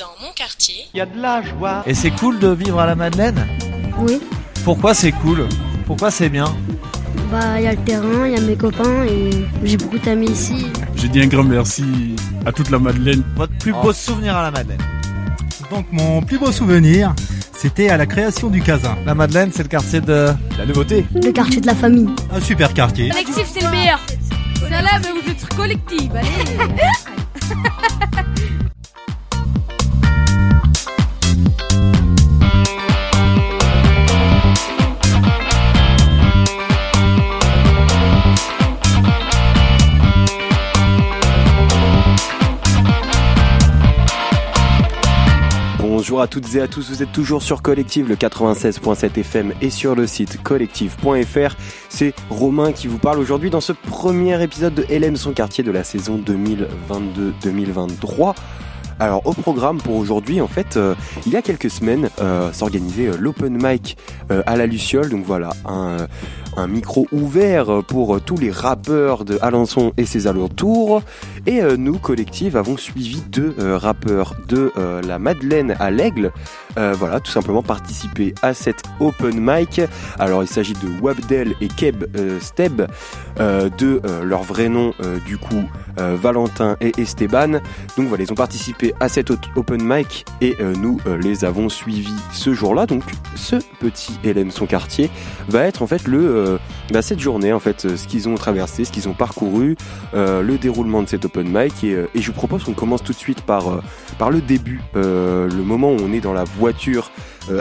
Dans mon quartier, Il y a de la joie. Et c'est cool de vivre à la Madeleine? Oui. Pourquoi c'est cool? Pourquoi c'est bien? Bah, il y a le terrain, il y a mes copains et j'ai beaucoup d'amis ici. J'ai dit un grand merci à toute la Madeleine. Votre plus beau souvenir à la Madeleine Donc mon plus beau souvenir, c'était à la création du Casin. La Madeleine, c'est le quartier de la nouveauté. Le quartier de la famille. Un super quartier. Collectif, c'est le meilleur. Ça là, mais vous êtes sur collectif. Allez. Bonjour à toutes et à tous, vous êtes toujours sur Collective, le 96.7 FM et sur le site collective.fr. C'est Romain qui vous parle aujourd'hui dans ce premier épisode de Hélène son quartier de la saison 2022-2023. Alors au programme pour aujourd'hui, en fait, euh, il y a quelques semaines, euh, s'organisait euh, l'open mic euh, à la Luciole. Donc voilà, un, un micro ouvert pour tous les rappeurs de Alençon et ses alentours. Et euh, nous, collective, avons suivi deux euh, rappeurs de euh, la Madeleine à l'Aigle. Voilà, tout simplement participer à cette open mic. Alors il s'agit de Wabdel et Keb Steb, de leur vrai nom du coup Valentin et Esteban. Donc voilà, ils ont participé à cette open mic et nous les avons suivis ce jour-là. Donc ce petit Hélène son quartier va être en fait le euh, bah, cette journée en fait euh, ce qu'ils ont traversé, ce qu'ils ont parcouru, euh, le déroulement de cette open mic et, je vous propose qu'on commence tout de suite par par le début, le moment où on est dans la voiture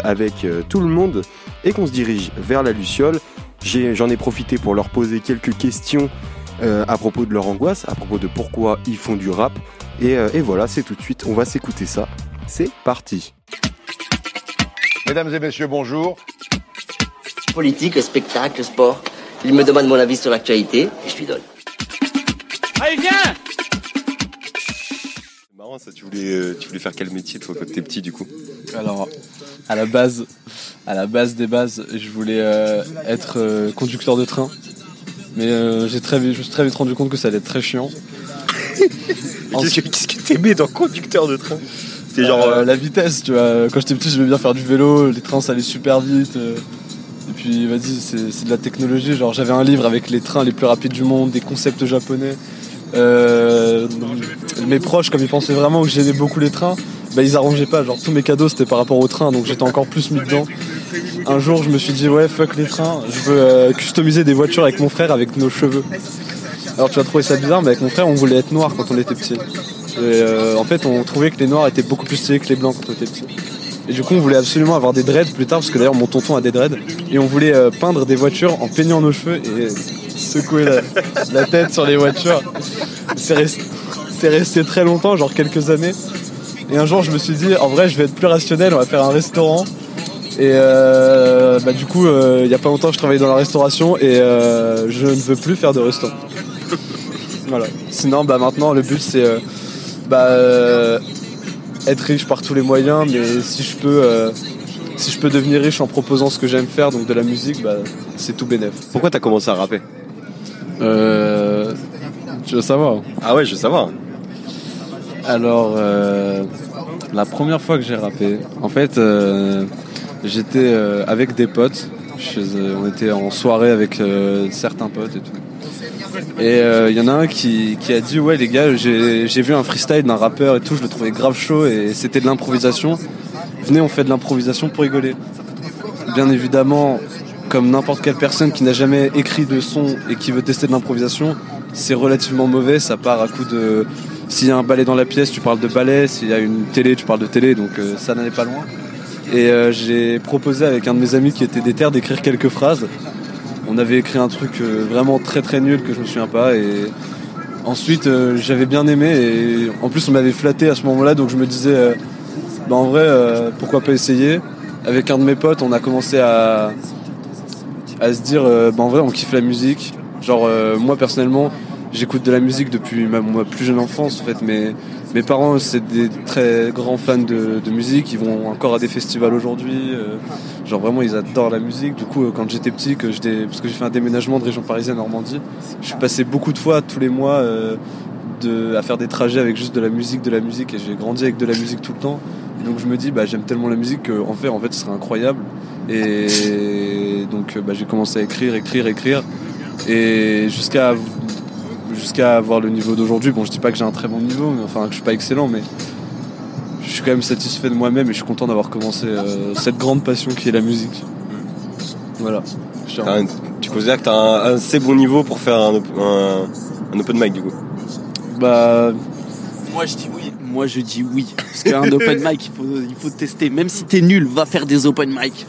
avec tout le monde et qu'on se dirige vers la Luciole. J'en ai, profité pour leur poser quelques questions à propos de leur angoisse, à propos de pourquoi ils font du rap. Et voilà, c'est tout de suite, on va s'écouter ça. C'est parti. Mesdames et messieurs, bonjour. Politique, le spectacle, le sport. Il me demande mon avis sur l'actualité et je lui donne. Allez, viens C'est marrant ça, tu voulais, euh, tu voulais faire quel métier toi quand t'étais petit du coup? Alors, à la base, à la base des bases, je voulais euh, être euh, conducteur de train. Mais euh, j'ai très vite, je me suis très vite rendu compte que ça allait être très chiant. Qu'est-ce que qu'est-ce que t'aimais dans conducteur de train? C'est genre... Euh, euh, la vitesse, tu vois. Quand j'étais petit, j'aimais bien faire du vélo, les trains ça allait super vite. euh. Puis, vas-y, c'est c'est de la technologie. Genre, j'avais un livre avec les trains les plus rapides du monde, des concepts japonais. Euh, mes proches, comme ils pensaient vraiment que j'aimais beaucoup les trains, bah, ils arrangeaient pas. Genre, tous mes cadeaux c'était par rapport aux trains, donc j'étais encore plus mis dedans. Un jour, je me suis dit, ouais, fuck les trains, je veux euh, customiser des voitures avec mon frère avec nos cheveux. Alors, tu vas trouver ça bizarre, mais avec mon frère, on voulait être noir quand on était petit. Et euh, en fait, on trouvait que les noirs étaient beaucoup plus stylés que les blancs quand on était petit. Et du coup, on voulait absolument avoir des dreads plus tard, parce que d'ailleurs, mon tonton a des dreads. Et on voulait euh, peindre des voitures en peignant nos cheveux et secouer la, tête sur les voitures. C'est resté, resté très longtemps, genre quelques années. Et un jour, je me suis dit, en vrai, je vais être plus rationnel, on va faire un restaurant. Et euh, bah, du coup, euh, il y a pas longtemps, je travaillais dans la restauration et euh, je ne veux plus faire de restaurant. Voilà. Sinon, bah maintenant, le but c'est euh, bah, euh, être riche par tous les moyens, mais si je peux, euh, si je peux devenir riche en proposant ce que j'aime faire, donc de la musique, bah, c'est tout bénef. Pourquoi t'as commencé à rapper? Euh, tu veux savoir? Ah ouais, je veux savoir. Alors, euh, la première fois que j'ai rappé, en fait, euh, j'étais euh, avec des potes. Chez, euh, on était en soirée avec euh, certains potes et tout. Et euh, il y en a un qui, a dit Ouais, les gars, j'ai j'ai vu un freestyle d'un rappeur et tout, je le trouvais grave chaud et c'était de l'improvisation. Venez, on fait de l'improvisation pour rigoler. Bien évidemment, comme n'importe quelle personne qui n'a jamais écrit de son et qui veut tester de l'improvisation, c'est relativement mauvais. Ça part à coup de. S'il y a un ballet dans la pièce, tu parles de ballet. S'il y a une télé, tu parles de télé. Donc euh, ça n'allait pas loin. Et euh, j'ai proposé avec un de mes amis qui était déter d'écrire quelques phrases. On avait écrit un truc euh, vraiment très très nul que je me souviens pas. Et ensuite, euh, j'avais bien aimé. Et en plus, on m'avait flatté à ce moment-là. Donc je me disais, euh, bah, en vrai, euh, pourquoi pas essayer Avec un de mes potes, on a commencé à, se dire, bah, en vrai, on kiffe la musique. Genre, moi personnellement, j'écoute de la musique depuis ma plus jeune enfance en fait. Mais mes parents, c'est des très grands fans de, de musique. Ils vont encore à des festivals aujourd'hui. euh, genre vraiment, ils adorent la musique. Du coup, euh, quand j'étais petit, que parce que j'ai fait un déménagement de région parisienne à Normandie, je suis passé beaucoup de fois tous les mois. euh, de, à faire des trajets avec juste de la musique, de la musique, et j'ai grandi avec de la musique tout le temps. Donc je me dis, bah, j'aime tellement la musique qu'en fait, en fait, ce serait incroyable. Et donc bah, j'ai commencé à écrire, écrire, écrire, et jusqu'à jusqu'à avoir le niveau d'aujourd'hui. Bon, je dis pas que j'ai un très bon niveau, mais enfin que je suis pas excellent, mais je suis quand même satisfait de moi-même et je suis content d'avoir commencé euh, cette grande passion qui est la musique. Voilà. Un- tu considères que tu as un assez bon niveau pour faire un, op- un- un open mic du coup? Bah, Moi je dis oui. Moi je dis oui. Parce qu'un open mic, il faut, il faut tester. Même si t'es nul, va faire des open mic.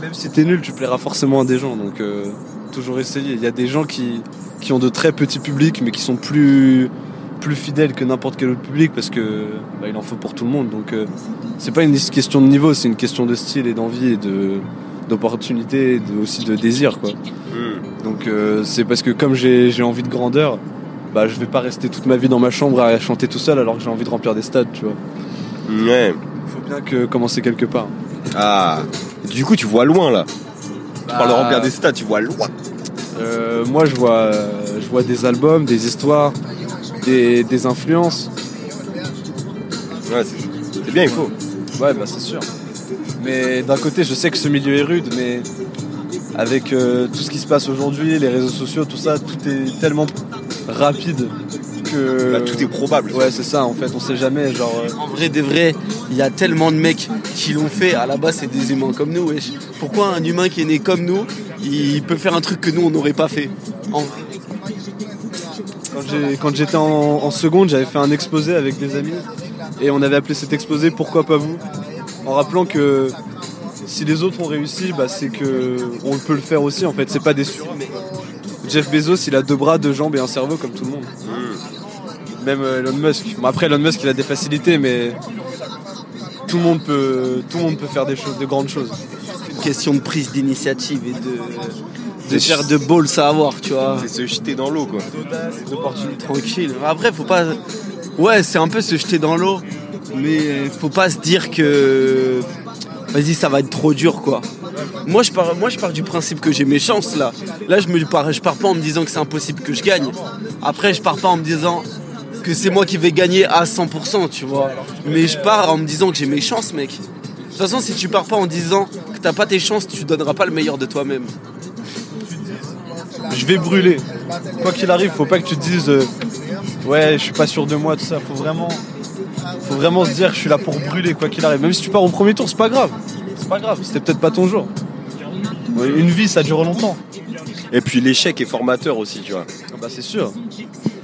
même si t'es nul, tu plairas forcément à des gens. Donc, euh, toujours essayer. Il y a des gens qui, qui ont de très petits publics, mais qui sont plus, plus fidèles que n'importe quel autre public parce que bah, il en faut pour tout le monde. Donc, euh, c'est pas une question de niveau, c'est une question de style et d'envie et de d'opportunité et de- aussi de désir quoi. Donc euh, c'est parce que comme j'ai envie de grandeur, bah je vais pas rester toute ma vie dans ma chambre à chanter tout seul alors que j'ai envie de remplir des stades, tu vois. Ouais. Faut bien que commencer quelque part. Ah. Du coup, tu vois loin là. Tu parles de Bah, remplir des stats, tu vois loin. Euh, moi, je vois, je vois des albums, des histoires, des, des influences. Ouais, c'est c'est bien, il faut. Ouais, bah c'est sûr. Mais d'un côté, je sais que ce milieu est rude, mais avec euh, tout ce qui se passe aujourd'hui, les réseaux sociaux, tout ça, tout est tellement rapide que. Tout est probable. Ouais, c'est ça. En fait, on sait jamais. Genre. euh, En vrai de vrai, il y a tellement de mecs qui l'ont fait. À la base, c'est des humains comme nous. wesh. Pourquoi un humain qui est né comme nous, il peut faire un truc que nous, on n'aurait pas fait En. Quand j'étais en, en seconde, j'avais fait un exposé avec des amis et on avait appelé cet exposé Pourquoi pas vous? En rappelant que si les autres ont réussi, bah, c'est que on peut le faire aussi. En fait, c'est pas des. Jeff Bezos, il a deux bras, deux jambes et un cerveau comme tout le monde. Même euh, Elon Musk. Bon, après, Elon Musk, il a des facilités, mais tout le monde peut, tout le monde peut faire des choses, de grandes choses. Une question de prise d'initiative et de, de faire de balls à avoir, tu vois. C'est se jeter dans l'eau quoi. tranquille. Après, faut pas. Ouais, c'est un peu se jeter dans l'eau, mais faut pas se dire que. Vas-y, ça va être trop dur, quoi. Moi je, pars, moi, je pars du principe que j'ai mes chances là. Là, je, me pars, je pars pas en me disant que c'est impossible que je gagne. Après, je pars pas en me disant que c'est moi qui vais gagner à 100%, tu vois. Mais je pars en me disant que j'ai mes chances, mec. De toute façon, si tu pars pas en disant que t'as pas tes chances, tu donneras pas le meilleur de toi-même. je vais brûler. Quoi qu'il arrive, faut pas que tu te dises euh, ouais, je suis pas sûr de moi, tout ça. Faut vraiment, faut vraiment se dire je suis là pour brûler quoi qu'il arrive. Même si tu pars au premier tour, c'est pas grave. C'est pas grave. C'était peut-être pas ton jour. Une vie, ça dure longtemps. Et puis l'échec est formateur aussi, tu vois. Bah c'est sûr.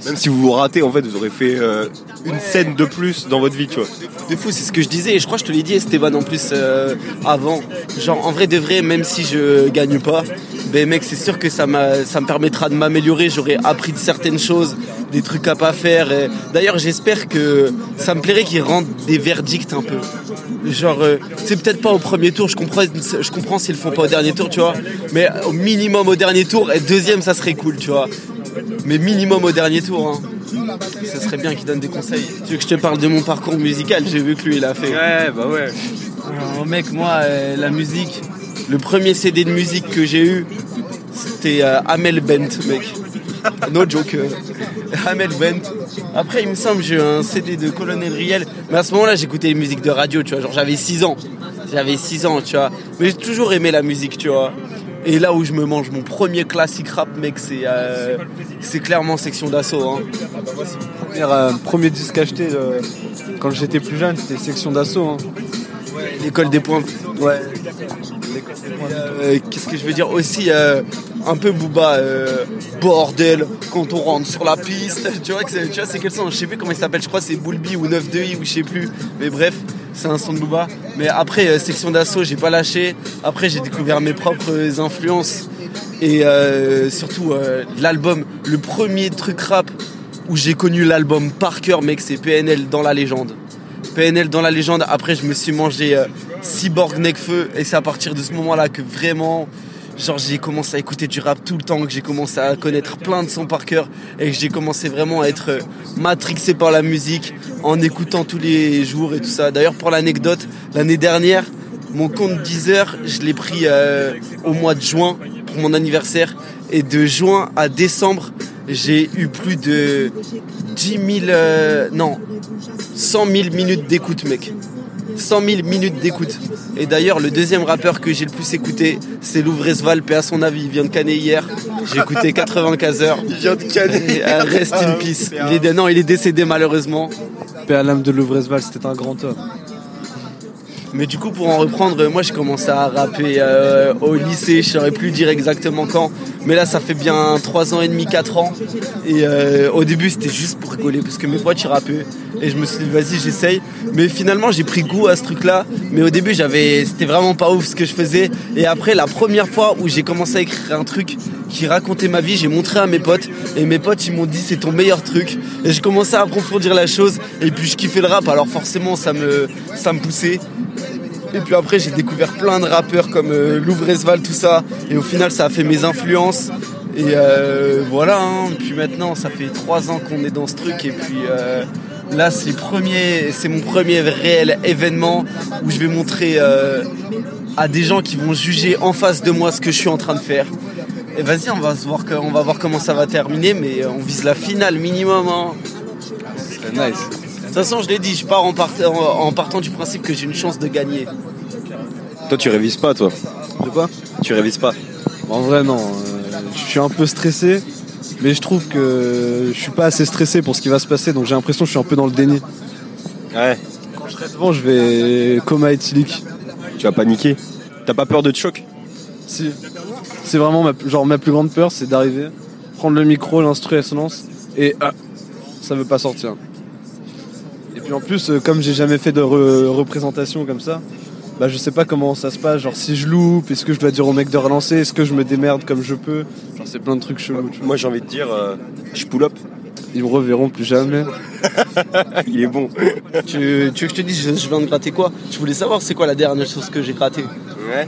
Même si vous vous ratez, en fait, vous aurez fait euh, une scène de plus dans votre vie, tu vois. De fou, c'est ce que je disais, et je crois que je te l'ai dit Esteban en plus euh, avant. Genre en vrai de vrai, même si je gagne pas, ben mec c'est sûr que ça, me permettra de m'améliorer, j'aurai appris de certaines choses, des trucs à pas faire. et D'ailleurs j'espère que ça me plairait qu'ils rendent des verdicts un peu. Genre, euh, c'est peut-être pas au premier tour, je comprends, je comprends s'ils le font pas au dernier tour, tu vois. Mais au minimum au dernier tour, et deuxième ça serait cool, tu vois. Mais minimum au dernier tour, hein. Ça serait bien qu'il donne des conseils. Tu veux que je te parle de mon parcours musical? J'ai vu que lui il a fait. Ouais, bah ouais. Alors, mec, moi, euh, la musique, le premier CD de musique que j'ai eu, c'était euh, Amel Bent, mec. No joke. euh, Amel Bent. Après, il me semble, j'ai eu un CD de Colonel Riel. Mais à ce moment-là, j'écoutais les musiques de radio, tu vois. Genre, j'avais 6 ans. J'avais 6 ans, tu vois. Mais j'ai toujours aimé la musique, tu vois. Et là où je me mange mon premier classique rap, mec, c'est euh, c'est clairement section d'assaut. Hein. Premier, euh, premier disque acheté euh, quand j'étais plus jeune, c'était section d'assaut. hein. L'école des points. Ouais. Euh, Qu'est-ce que je veux dire aussi un peu Booba euh, bordel quand on rentre sur la piste tu vois c'est- quel son je sais plus comment il s'appelle je crois que c'est Boulby ou 9 2 i ou je sais plus mais bref c'est un son de Booba. Mais après euh, section d'assaut j'ai pas lâché. Après j'ai découvert mes propres influences. Et euh, surtout euh, l'album le premier truc rap où j'ai connu l'album par cœur mec c'est PNL dans la légende. PNL dans la légende. Après, je me suis mangé Cyborg Necfeu et c'est à partir de ce moment-là que vraiment, genre, j'ai commencé à écouter du rap tout le temps, que j'ai commencé à connaître plein de sons par cœur et que j'ai commencé vraiment à être euh, matrixé par la musique en écoutant tous les jours et tout ça. D'ailleurs, pour l'anecdote, l'année dernière, mon compte Deezer, je l'ai pris euh, au mois de juin pour mon anniversaire et de juin à décembre, j'ai eu plus de 10 000, euh, non, 100 000 minutes d'écoute, mec. 100 000 minutes d'écoute. Et d'ailleurs, le deuxième rappeur que j'ai le plus écouté, c'est Louvresval, paix à son avis. Il vient de canner hier. J'ai écouté 95 heures. Il vient de canner. Et, euh, Rest in peace. Il est, dé- non, il est décédé malheureusement. Paix à l'âme de Louvresval, c'était un grand homme. Mais du coup, pour en reprendre, euh, moi j'ai commencé à rapper euh, au lycée, je saurais plus dire exactement quand. Mais là, ça fait bien 3 ans et demi, 4 ans. Et euh, au début, c'était juste pour rigoler parce que mes potes ils rappaient. Et je me suis dit, vas-y, j'essaye. Mais finalement, j'ai pris goût à ce truc-là. Mais au début, j'avais, c'était vraiment pas ouf ce que je faisais. Et après, la première fois où j'ai commencé à écrire un truc qui racontait ma vie, j'ai montré à mes potes. Et mes potes, ils m'ont dit, c'est ton meilleur truc. Et j'ai commencé à approfondir la chose. Et puis, je kiffais le rap. Alors forcément, ça me, ça me poussait. Et puis après, j'ai découvert plein de rappeurs comme euh, Louvresval, tout ça. Et au final, ça a fait mes influences. Et euh, voilà, hein. puis maintenant, ça fait trois ans qu'on est dans ce truc. Et puis euh, là, c'est premier- c'est mon premier réel événement où je vais montrer euh, à des gens qui vont juger en face de moi ce que je suis en train de faire. Et vas-y, on va, se voir, que- on va voir comment ça va terminer, mais on vise la finale minimum. hein. C'est nice. De toute façon, je l'ai dit, je pars en, part- en- en partant du principe que j'ai une chance de gagner. Toi, tu révises pas, toi De quoi? Tu révises pas En vrai, non. euh, je suis un peu stressé, mais je trouve que je suis pas assez stressé pour ce qui va se passer, donc j'ai l'impression que je suis un peu dans le déni. Ouais. Quand je serai devant, je vais coma éthylique. Tu vas paniquer T'as pas peur de te choc. C'est vraiment ma, genre, ma plus grande peur, c'est d'arriver, prendre le micro, l'instru, elle se lance, et ah, ça veut pas sortir. Et puis en plus, euh, comme j'ai jamais fait de re- représentation comme ça, bah je sais pas comment ça se passe. Genre si je loupe, est-ce que je dois dire au mec de relancer, est-ce que je me démerde comme je peux? Genre c'est plein de trucs chelous. tu vois. Moi, j'ai envie de dire, euh, je pull up. Ils me reverront plus jamais. Il est bon. Tu, tu veux que je te dise, je, je viens de gratter quoi? Je voulais savoir c'est quoi la dernière chose que j'ai gratté. Ouais.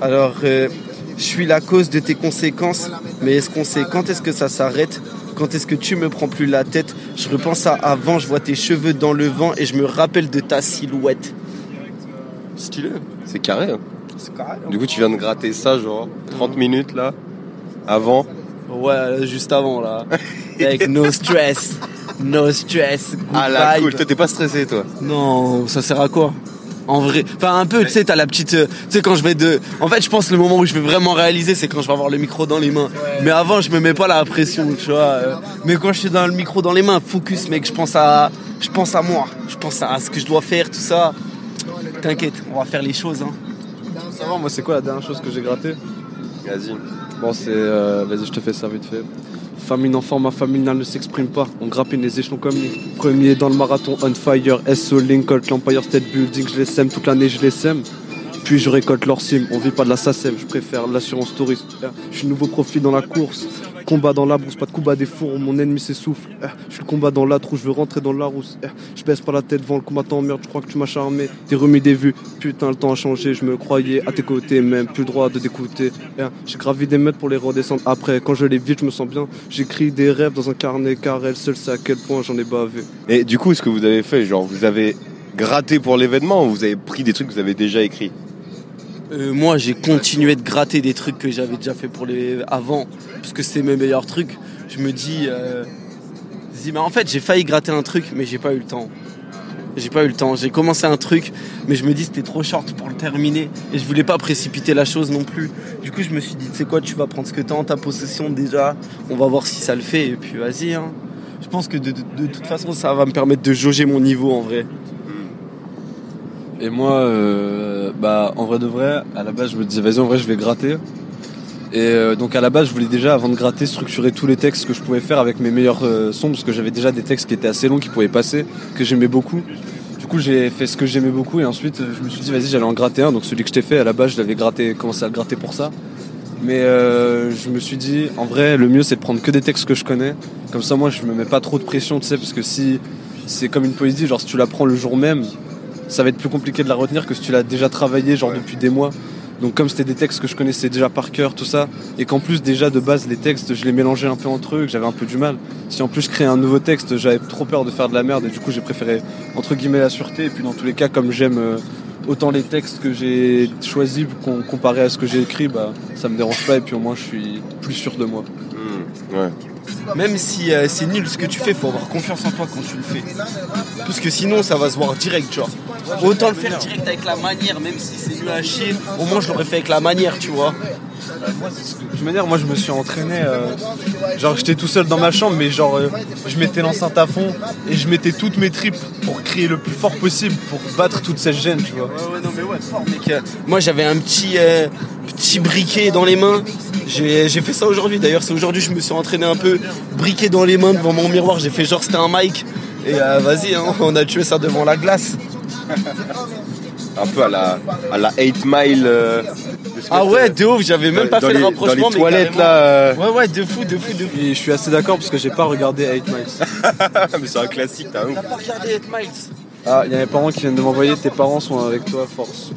Alors, euh, je suis la cause de tes conséquences, mais est-ce qu'on sait quand est-ce que ça s'arrête? Quand est-ce que tu me prends plus la tête? Je repense à avant, je vois tes cheveux dans le vent et je me rappelle de ta silhouette. Stylé. C'est carré. hein. C'est carré. Du coup, tu viens de gratter ça, genre 30 minutes là, avant. Ouais, juste avant là. Avec no stress. No stress. good Ah la vibe. cool. Toi, t'es pas stressé, toi? Non, ça sert à quoi? En vrai, enfin un peu, tu sais, t'as la petite, euh, tu sais quand je vais de, en fait, je pense le moment où je vais vraiment réaliser, c'est quand je vais avoir le micro dans les mains. Mais avant, je me mets pas la pression, tu vois. euh. Mais quand je suis dans le micro dans les mains, focus, mec, je pense à, je pense à moi, je pense à ce que je dois faire, tout ça. T'inquiète, on va faire les choses. Hein. Ça va, moi c'est quoi la dernière chose que j'ai gratté Vas-y. Bon c'est... euh, Vas-y je te fais ça vite fait. Famille d'enfant, ma famille ne s'exprime pas. On grappine les échelons comme les premiers dans le marathon on fire. SO Lincoln, l'Empire State Building, je les sème toute l'année, je les sème. Puis je récolte leur cime, on vit pas de la SACEM, je préfère l'assurance touriste. Je suis nouveau profit dans la course. Combat dans la brousse, pas de combat des fours, mon ennemi s'essouffle. Eh, Je suis le combat dans la trou, je veux rentrer dans la rousse. Eh, Je baisse pas la tête devant le combattant, merde, je crois que tu m'as charmé. T'es remis des vues, putain, le temps a changé, je me croyais à tes côtés, même plus le droit de t'écouter. Eh, J'ai gravi des mètres pour les redescendre après. Quand je les vis, je me sens bien. J'écris des rêves dans un carnet, car elle seule sait à quel point j'en ai bavé. Et du coup, ce que vous avez fait, genre, vous avez gratté pour l'événement ou vous avez pris des trucs que vous avez déjà écrits? Euh, moi, j'ai continué de gratter des trucs que j'avais déjà fait pour les avant, parce que c'était mes meilleurs trucs. Je me dis, euh, en fait, j'ai failli gratter un truc, mais j'ai pas eu le temps. J'ai pas eu le temps. J'ai commencé un truc, mais je me dis c'était trop short pour le terminer et je voulais pas précipiter la chose non plus. Du coup, je me suis dit, tu sais quoi, tu vas prendre ce que t'as en ta possession déjà. On va voir si ça le fait et puis vas-y. Hein. Je pense que de toute façon, ça va me permettre de jauger mon niveau en vrai. Et moi, euh, bah, en vrai de vrai, à la base, je me disais, vas-y, en vrai, je vais gratter. Et euh, donc, à la base, je voulais déjà, avant de gratter, structurer tous les textes que je pouvais faire avec mes meilleurs euh, sons, parce que j'avais déjà des textes qui étaient assez longs, qui pouvaient passer, que j'aimais beaucoup. Du coup, j'ai fait ce que j'aimais beaucoup, et ensuite, euh, je me suis dit, vas-y, j'allais en gratter un. Donc, celui que je t'ai fait, à la base, je l'avais gratté, commencé à le gratter pour ça. Mais euh, je me suis dit, en vrai, le mieux, c'est de prendre que des textes que je connais. Comme ça, moi, je me mets pas trop de pression, tu sais, parce que si c'est comme une poésie, genre, si tu la prends le jour même, ça va être plus compliqué de la retenir que si tu l'as déjà travaillé genre depuis des mois. Donc comme c'était des textes que je connaissais déjà par cœur, tout ça, et qu'en plus déjà de base les textes je les mélangeais un peu entre eux, que j'avais un peu du mal. Si en plus je créais un nouveau texte, j'avais trop peur de faire de la merde et du coup j'ai préféré entre guillemets la sûreté. Et puis dans tous les cas comme j'aime euh, autant les textes que j'ai choisis com- comparé à ce que j'ai écrit, bah ça me dérange pas et puis au moins je suis plus sûr de moi. Ouais. Même si euh, c'est nul ce que tu fais, faut avoir confiance en toi quand tu le fais. Parce que sinon, ça va se voir direct, tu vois. Autant le faire direct avec la manière, même si c'est nul à chier. Au moins, je l'aurais fait avec la manière, tu vois. De toute manière, moi je me suis entraîné. euh, genre, j'étais tout seul dans ma chambre, mais genre, euh, je mettais l'enceinte à fond et je mettais toutes mes tripes pour crier le plus fort possible pour battre toute cette gêne, tu vois. Ouais, ouais, non, mais ouais, fort, mec. Moi, j'avais un petit, euh, petit briquet dans les mains. J'ai j'ai fait ça aujourd'hui. D'ailleurs, c'est aujourd'hui que je me suis entraîné un peu. Briquet dans les mains devant mon miroir. J'ai fait genre c'était un mic. Et euh, vas-y, hein, on a tué ça devant la glace. Un peu à la, à la 8 Mile. euh, Ah ouais, de ouf, j'avais même Dans- pas fait les- le rapprochement. dans les mais toilettes, carrément. là, euh. Ouais, ouais, de fou, de fou, de fou. Et je suis assez d'accord parce que j'ai pas regardé 8 Miles. mais c'est un classique, t'as ouf. T'as pas regardé 8 Miles Ah, il y a mes parents qui viennent de m'envoyer tes parents sont avec toi, force.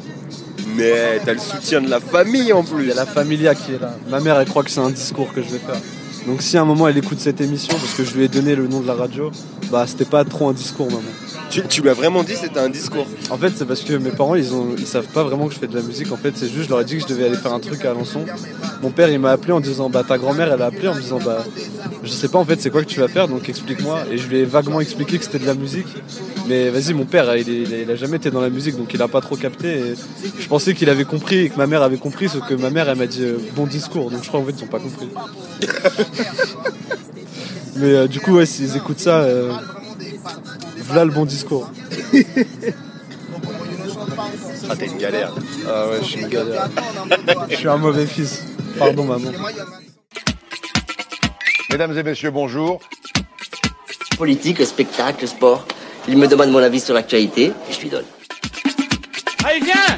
Mais t'as le soutien de la famille en plus. Il y a la familia qui est là. Ma mère, elle croit que c'est un discours que je vais faire. Donc si à un moment elle écoute cette émission, parce que je lui ai donné le nom de la radio, bah c'était pas trop un discours, maman. Tu, tu lui as vraiment dit c'était un discours. En fait, c'est parce que mes parents, ils, ont, ils savent pas vraiment que je fais de la musique. En fait, c'est juste, je leur ai dit que je devais aller faire un truc à Alençon. Mon père, il m'a appelé en disant, bah ta grand-mère, elle a appelé en me disant, bah je sais pas en fait c'est quoi que tu vas faire, donc explique-moi. Et je lui ai vaguement expliqué que c'était de la musique. Mais vas-y, mon père, il, est- il a- il a jamais été dans la musique, donc il a pas trop capté. Et je pensais qu'il avait compris et que ma mère avait compris, sauf que ma mère, elle m'a dit euh, bon discours. Donc je crois en fait ils ont pas compris. Mais euh, du coup, ouais, s'ils écoutent ça, euh, voilà le bon discours. Ah, t'es une galère. Ah ouais, je suis une galère. Je suis un mauvais fils. Pardon, maman. Mesdames et messieurs, bonjour. Politique, spectacle, sport. Il me demande mon avis sur l'actualité et je lui donne. Allez, viens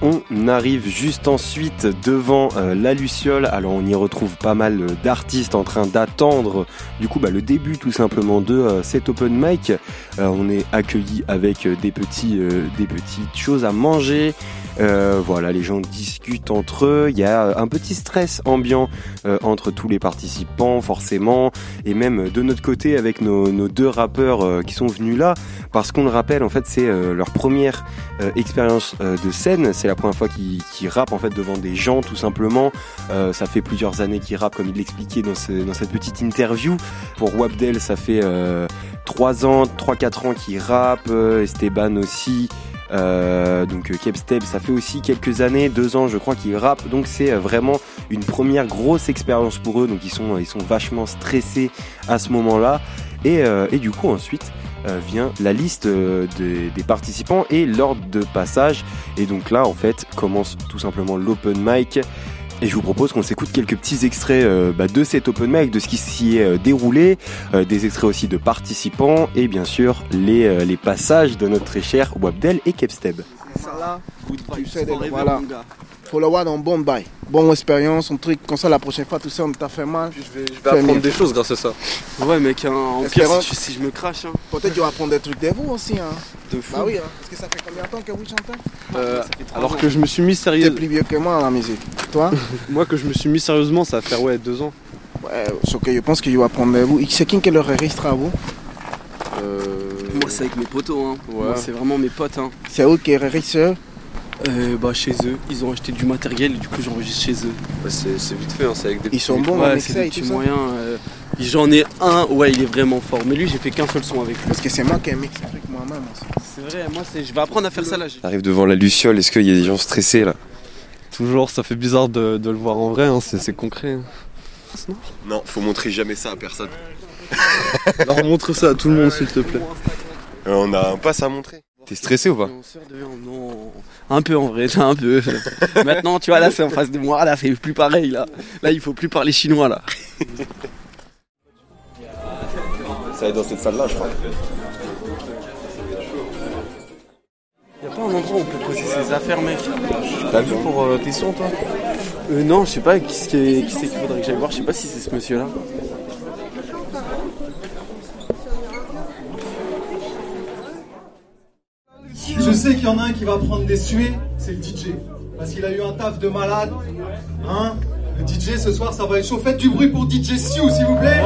On arrive juste ensuite devant euh, la Luciole. Alors on y retrouve pas mal euh, d'artistes en train d'attendre du coup bah, le début tout simplement de euh, cet open mic. On est accueilli avec des petits des petites choses à manger. Euh, voilà, les gens discutent entre eux. Il y a un petit stress ambiant euh, entre tous les participants, forcément, et même de notre côté avec nos, deux rappeurs euh, qui sont venus là, parce qu'on le rappelle, en fait, c'est leur première expérience de scène. C'est la première fois qu'ils qu'ils rappent en fait devant des gens, tout simplement. Ça fait plusieurs années qu'ils rappent, comme il l'expliquait dans, ce- dans cette petite interview. Pour Wabdel, ça fait euh, 3 ans, 3-4 ans qu'il rappe. euh, Esteban aussi. Euh, donc euh, Kepstep, ça fait aussi quelques années, deux ans je crois qu'ils rappent, donc c'est euh, vraiment une première grosse expérience pour eux, donc ils sont, ils sont vachement stressés à ce moment-là. Et, euh, et du coup ensuite euh, vient la liste euh, des participants et l'ordre de passage. Et donc là en fait commence tout simplement l'open mic. Et je vous propose qu'on s'écoute quelques petits extraits euh, bah, de cet open mic, de ce qui s'y est euh, déroulé, euh, des extraits aussi de participants et bien sûr les, euh, les passages de notre très cher Wabdel et Kepsteb. Voilà. Faut le voir dans bon bail. Bonne expérience, un truc comme ça la prochaine fois, tout ça, on t'a fait mal. Je vais, Je vais apprendre des choses grâce à ça. Ouais, mec, hein, en pire, si, si je me crache. Hein. Peut-être tu vas apprendre des trucs de vous aussi. Hein. De fou. Bah oui, hein. parce que ça fait combien de temps que vous chantez? Euh, trois alors ans. que je me suis mis T'es sérieux. plus vieux que moi à la musique. Toi? Moi que je me suis mis sérieusement, ça va faire ouais deux ans. Ouais, ce que je pense que je vais apprendre de vous. C'est qui qui le enregistre à vous? Moi, c'est avec mes potos. Hein. Ouais. Moi, c'est vraiment mes potes. Hein. C'est eux qui enregistrent Euh, bah, chez eux. Ils ont acheté du matériel et du coup, j'enregistre chez eux. Bah, c'est vite fait, hein, c'est avec des Ils sont bons en ouais, c'est des petits moyens. euh, J'en ai un, ouais, il est vraiment fort. Mais lui, j'ai fait qu'un seul son avec lui. Parce que c'est moi qui ai mixé le truc moi-même. C'est vrai, moi, c'est- je vais apprendre à faire ça là. Arrive devant la Luciole, est-ce qu'il y a des gens stressés là? Toujours, ça fait bizarre de, de le voir en vrai, hein, c'est c'est concret. hein. Non, faut montrer jamais ça à personne. Alors montre ça à tout le monde s'il te plaît. Euh, on a un pass à montrer. T'es stressé ou pas non. Un peu en vrai, un peu. Maintenant, tu vois, là, c'est en face de moi. Là, c'est plus pareil. Là, là il faut plus parler chinois. là. Ça va être dans cette salle là, je crois. Y a pas un endroit où on peut poser ses affaires, mec T'as vu pour euh, tes sons toi? Euh, non, je sais pas qui c'est qui qui c'est qu'il faudrait que j'aille voir? Je sais pas si c'est ce monsieur-là. Je sais qu'il y en a un qui va prendre des suées, c'est le DJ. Parce qu'il a eu un taf de malade. Hein Le DJ ce soir, ça va être chaud. Faites du bruit pour DJ Siou, s'il vous plaît.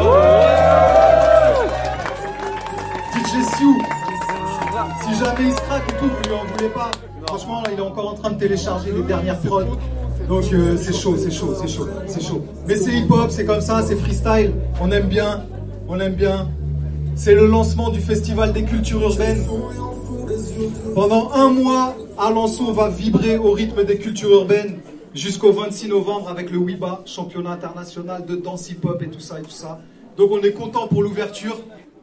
DJ Siou. Si jamais il se craque et tout, vous lui en voulez pas. Franchement, il est encore en train de télécharger les dernières prods. Donc euh, c'est chaud, c'est chaud, c'est chaud, c'est chaud. Mais c'est hip-hop, c'est comme ça, c'est freestyle. On aime bien, on aime bien. C'est le lancement du Festival des cultures urbaines. Pendant un mois, Alençon va vibrer au rythme des cultures urbaines jusqu'au 26 novembre avec le WIBA, championnat international de danse hip-hop et tout ça et tout ça. Donc on est content pour l'ouverture.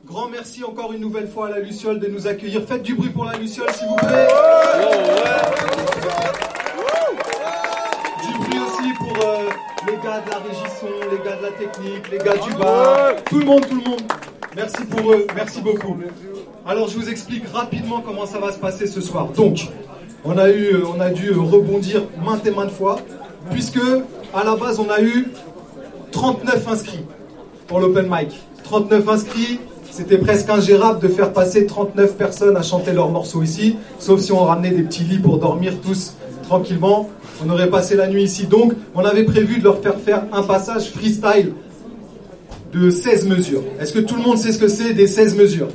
Grand merci encore une nouvelle fois à la Luciole de nous accueillir. Faites du bruit pour la Luciole s'il vous plaît. Du bruit aussi pour euh, les gars de la régisson, les gars de la technique, les gars du bar. Tout le monde, tout le monde. Merci pour eux, merci beaucoup. Alors je vous explique rapidement comment ça va se passer ce soir. Donc, on a, eu, euh, on a dû rebondir maintes et maintes fois, puisque à la base on a eu 39 inscrits pour l'open mic. 39 inscrits, c'était presque ingérable de faire passer 39 personnes à chanter leurs morceaux ici, sauf si on ramenait des petits lits pour dormir tous tranquillement. On aurait passé la nuit ici. Donc, on avait prévu de leur faire faire un passage freestyle de 16 mesures. Est-ce que tout le monde sait ce que c'est des 16 mesures?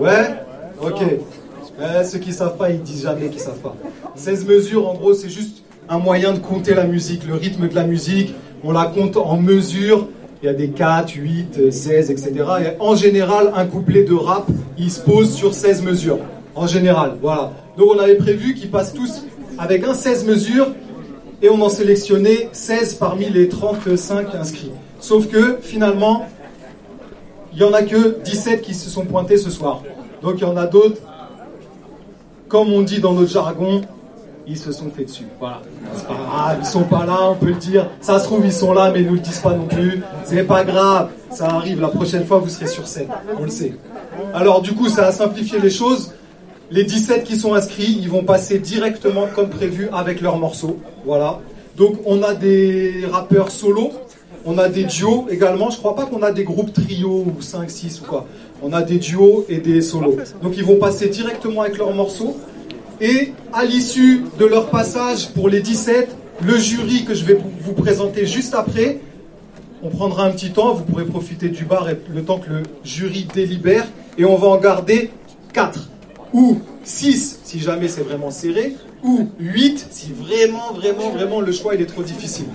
Ouais? Ok. Eh, ceux qui savent pas, ils disent jamais qu'ils savent pas. 16 mesures, en gros, c'est juste un moyen de compter la musique, le rythme de la musique. On la compte en mesures. Il y a des 4, 8, 16, etc. Et en général, un couplet de rap, il se pose sur 16 mesures. En général, voilà. Donc on avait prévu qu'ils passent tous avec un 16 mesures et on en sélectionnait 16 parmi les 35 inscrits. Sauf que finalement, il n'y en a que 17 qui se sont pointés ce soir. Donc il y en a d'autres, comme on dit dans notre jargon, ils se sont fait dessus. Voilà. C'est pas grave, ils sont pas là, on peut le dire. Ça se trouve, ils sont là, mais ils nous le disent pas non plus. C'est pas grave, ça arrive. La prochaine fois, vous serez sur scène. On le sait. Alors, du coup, ça a simplifié les choses. Les 17 qui sont inscrits, ils vont passer directement comme prévu avec leurs morceaux. Voilà. Donc, on a des rappeurs solo. On a des duos également. Je crois pas qu'on a des groupes trio ou 5, 6 ou quoi. On a des duos et des solos. Donc, ils vont passer directement avec leurs morceaux. Et à l'issue de leur passage pour les 17, le jury que je vais vous présenter juste après, on prendra un petit temps, vous pourrez profiter du bar et le temps que le jury délibère, et on va en garder 4 ou 6 si jamais c'est vraiment serré, ou 8 si vraiment, vraiment, vraiment le choix il est trop difficile.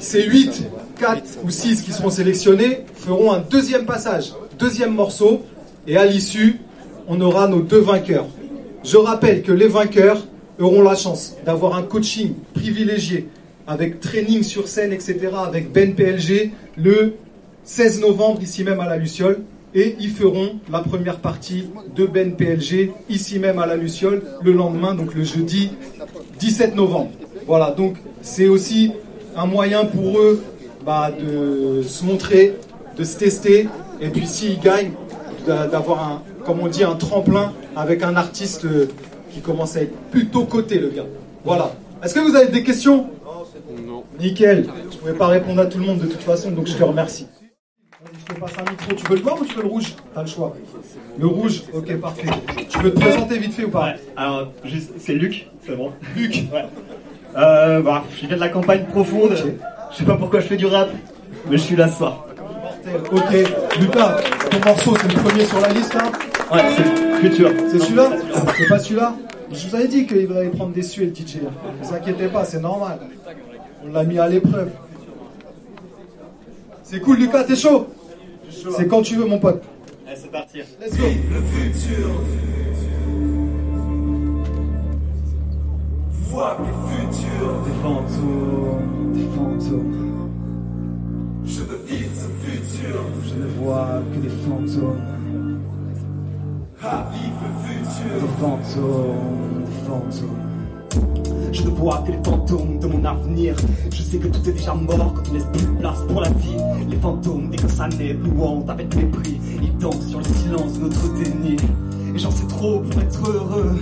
Ces 8, 4 ou 6 qui seront sélectionnés feront un deuxième passage, deuxième morceau, et à l'issue, on aura nos deux vainqueurs. Je rappelle que les vainqueurs auront la chance d'avoir un coaching privilégié avec training sur scène, etc., avec Ben PLG le 16 novembre, ici même à la Luciole. Et ils feront la première partie de Ben PLG, ici même à la Luciole, le lendemain, donc le jeudi 17 novembre. Voilà, donc c'est aussi un moyen pour eux bah, de se montrer, de se tester, et puis s'ils gagnent, d'avoir un, comme on dit, un tremplin avec un artiste qui commence à être plutôt coté, le gars. Voilà. Est-ce que vous avez des questions? Non. Nickel. Je ne pouvais pas répondre à tout le monde de toute façon, donc je te remercie. Je te passe un micro. Tu veux le blanc ou tu veux le rouge? T'as le choix. Le rouge, ok, parfait. Tu veux te présenter vite fait ou pas? Ouais, Alors, juste, c'est Luc, c'est bon. Luc Ouais. Euh, bah, je viens de la campagne profonde. Je sais pas pourquoi je fais du rap, mais je suis là ce soir. Ok, Lucas, ton morceau, c'est le premier sur la liste là Ouais, c'est Futur. C'est celui-là? C'est pas celui-là? Je vous avais dit qu'il allait prendre des suées le DJ. Ne vous inquiétez pas, c'est normal. On l'a mis à l'épreuve. C'est cool, Lucas, t'es chaud? C'est quand tu veux, mon pote. Allez, c'est parti. Let's go. Le futur. Vois le futur. Des fantômes, des fantômes. Je veux vivre ce futur. Je ne vois que des fantômes. À vivre le futur. Des fantômes, des fantômes. Je ne vois que les fantômes de mon avenir. Je sais que tout est déjà mort quand on laisse plus de place pour la vie. Les fantômes, dès que ça naît, nous hantent avec mépris. Ils dansent sur le silence de notre déni. Et j'en sais trop pour être heureux.